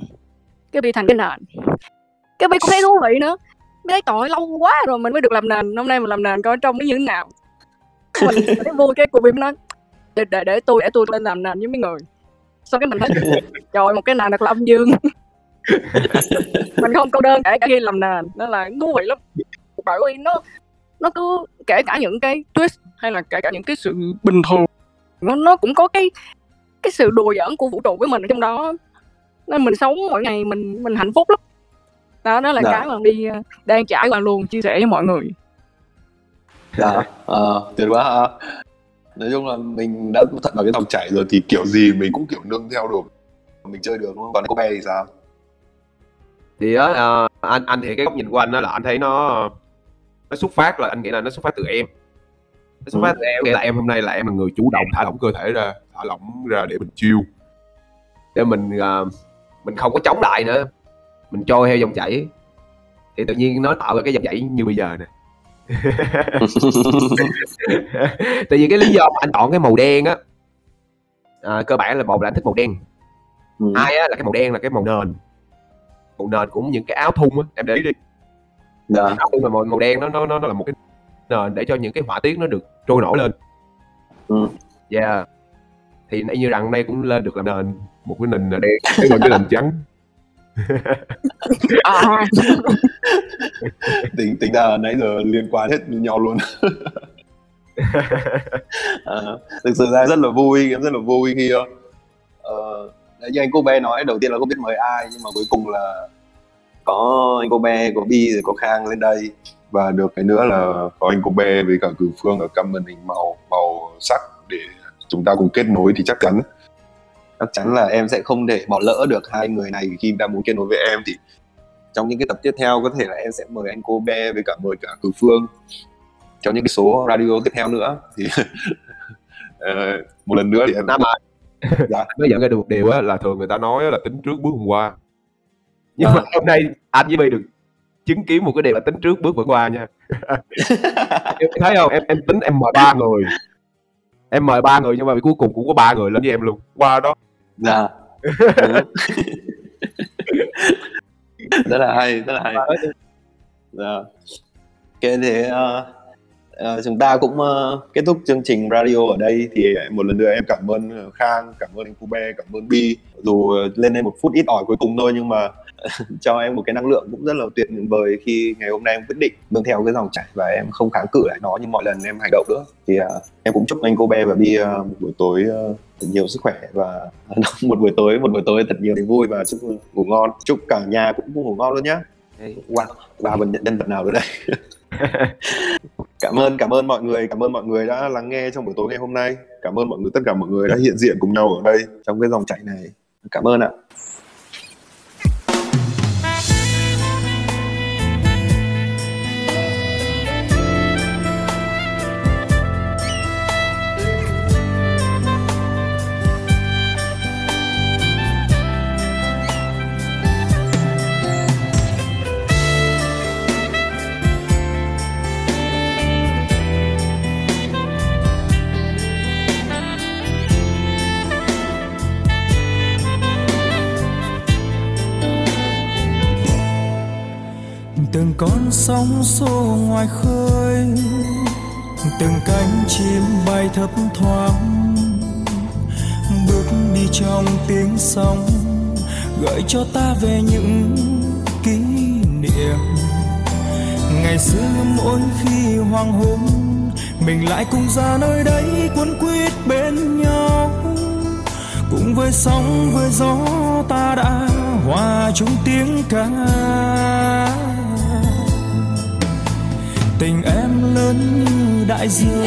cái Bi thành cái nền. Cái Bi cũng thấy thú vị nữa. Bi thấy tội lâu quá rồi mình mới được làm nền. Hôm nay mình làm nền coi trong nó như thế nào. Mình, thấy vui cái cô Bi nói để, để để tôi để tôi lên làm nền với mấy người. Xong cái mình thấy trời một cái nền thật là âm dương. Mình không câu đơn kể cả khi làm nền nên là thú vị lắm. Của Yên nó nó cứ kể cả những cái twist hay là kể cả những cái sự bình thường. Nó nó cũng có cái cái sự đùa giỡn của vũ trụ với mình ở trong đó. Nên mình sống mỗi ngày mình mình hạnh phúc lắm. Đó đó là Dạ. cái mà đi ờ, đang trải qua luôn chia sẻ với mọi người. Dạ ờ, tuyệt quá ha. nói chung là mình đã thật vào cái dòng chảy rồi thì kiểu gì mình cũng kiểu nương theo được mình chơi được đúng không? Còn cô bé thì sao? Thì á ờ, anh anh thì cái góc nhìn của anh đó là anh thấy nó nó xuất phát là anh nghĩ là nó xuất phát từ em. Nó xuất Ừ. phát từ em. Nghĩa là em hôm nay là em là người chủ động thả lỏng cơ thể ra thả lỏng ra để mình chill. Để mình ờ, mình không có chống lại nữa. Mình trôi theo dòng chảy. Thì tự nhiên nó tạo ra cái dòng chảy như bây giờ nè. Tại vì cái lý do mà anh chọn cái màu đen á à, cơ bản là một là anh thích màu đen. Ừ. hai á là cái màu đen là cái màu nền. Màu nền của những cái áo thun á em để ý đi dạ áo là màu, màu đen nó nó nó là một cái nền để cho những cái họa tiết nó được trôi nổi lên. Ừ. yeah. Thì nãy như rằng đây cũng lên được làm nền một cái nền đen cái một cái nền trắng. À, tính tính ra nãy giờ liên quan hết nhau luôn. À, thực sự ra rất là vui em rất là vui khi uh, như anh cô bé nói đầu tiên là không biết mời ai nhưng mà cuối cùng là có anh cô bé có bi rồi có khang lên đây. Và được cái nữa là có anh cô bé với cả cử phương ở căm màn hình màu màu sắc để chúng ta cùng kết nối thì chắc chắn. Chắc chắn là em sẽ không thể bỏ lỡ được hai người này khi đã muốn kết nối với em thì trong những cái tập tiếp theo có thể là em sẽ mời anh cô bé với cả mời cả cử phương. Cho những cái số radio tiếp theo nữa thì ờ, một lần nữa thì em Dạ. Nói dẫn ra được một điều á là thường người ta nói là tính trước bước hôm qua Nhưng mà À. hôm nay anh với My được chứng kiến một cái điều là tính trước bước vượt qua nha. Em thấy không? Em em tính em mời ba người. Em mời ba người nhưng mà cuối cùng cũng có ba người lên với em luôn. Qua đó. Dạ. Ừ. rất là hay rất là hay. Dạ. ok thế ờ, ờ, chúng ta cũng ờ, kết thúc chương trình radio ở đây. Thì một lần nữa em cảm ơn Khang cảm ơn anh Cú Be cảm ơn Bi. Dù lên đây một phút ít ỏi cuối cùng thôi nhưng mà cho em một cái năng lượng cũng rất là tuyệt vời khi ngày hôm nay em quyết định vâng theo cái dòng chảy và em không kháng cự lại nó như mọi lần em hành động nữa. Thì ờ, em cũng chúc anh cô Be và Bi ờ, một buổi tối ờ, thật nhiều sức khỏe và một buổi tối một buổi tối thật nhiều niềm vui và chúc ngủ ngon. Chúc cả nhà cũng ngủ ngon luôn nhé wow ba nhân nhân vật nào nữa đây? Cảm ơn cảm ơn mọi người cảm ơn mọi người đã lắng nghe trong buổi tối ngày hôm nay. Cảm ơn mọi người tất cả mọi người đã hiện diện cùng nhau ở đây trong cái dòng chảy này. Cảm ơn ạ sóng xô ngoài khơi. Từng cánh chim bay thấp thoáng, bước đi trong tiếng sóng, gợi cho ta về những kỷ niệm. Ngày xưa mỗi khi hoàng hôn, mình lại cùng ra nơi đây cuốn quýt bên nhau. Cùng với sóng, với gió ta đã hòa chung tiếng ca tình em lớn như đại dương.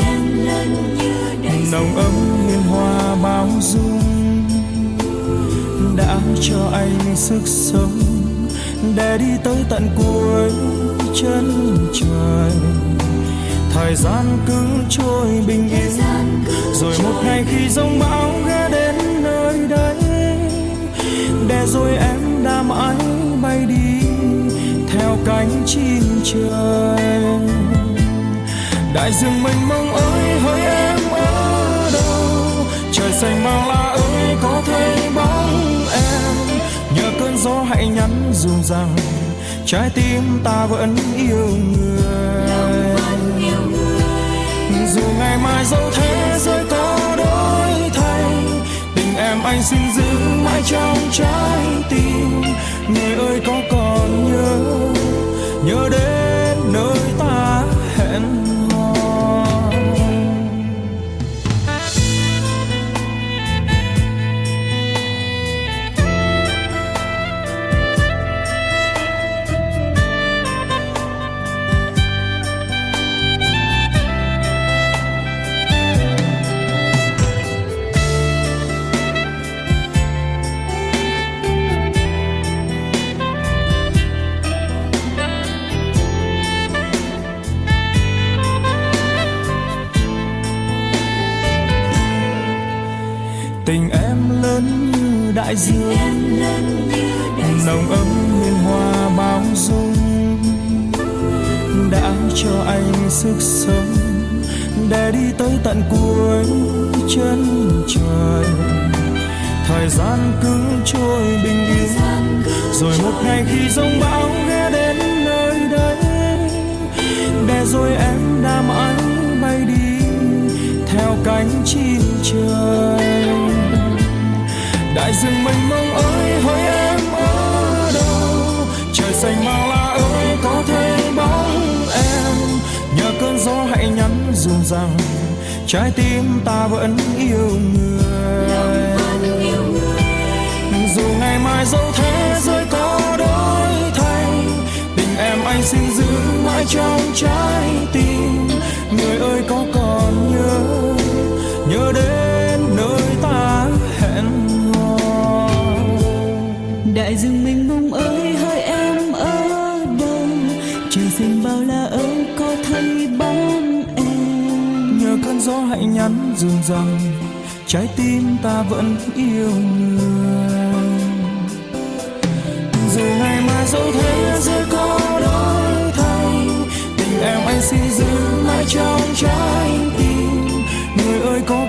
Nồng ấm hiền hòa bao dung đã cho anh sức sống để đi tới tận cuối chân trời. Thời gian cứ trôi bình yên, rồi một ngày khi giông bão ghé đến nơi đây, để rồi em đã mãi bay đi theo cánh chim trời đại dương mênh mông ơi, hỡi em ở đâu? Trời xanh bao la ơi, có thấy bóng em. Nhờ cơn gió hãy nhắn dù rằng trái tim ta vẫn yêu người. Dù ngày mai dẫu thế giới có đổi thay, tình em anh xin giữ mãi trong trái tim. Người ơi có còn nhớ nhớ đến dương. Nồng ấm hiền hòa bao dung đã cho anh sức sống để đi tới tận cuối chân trời. Thời gian cứ trôi bình yên, rồi một ngày khi giông bão ghé đến nơi đây, để rồi em đã mãi bay đi theo cánh chim. Đại dương mênh mông ơi hỡi em ở đâu? Trời xanh bao la ơi, có thấy bóng em. Nhờ cơn gió hãy nhắn dù rằng, trái tim ta vẫn yêu người. Dù ngày mai dẫu thế giới có đổi thay, tình em anh xin giữ mãi trong trái tim. Người ơi, có còn rừng mình bông ơi, hỡi em ở đâu? Trời xanh bao la ơi, có thấy bóng em? Nhờ cơn gió hãy nhắn dường rằng, trái tim ta vẫn yêu người. Dù ngày mai dẫu thế giờ có đổi thay, tình em anh xin giữ mãi trong trái tim. Người ơi, có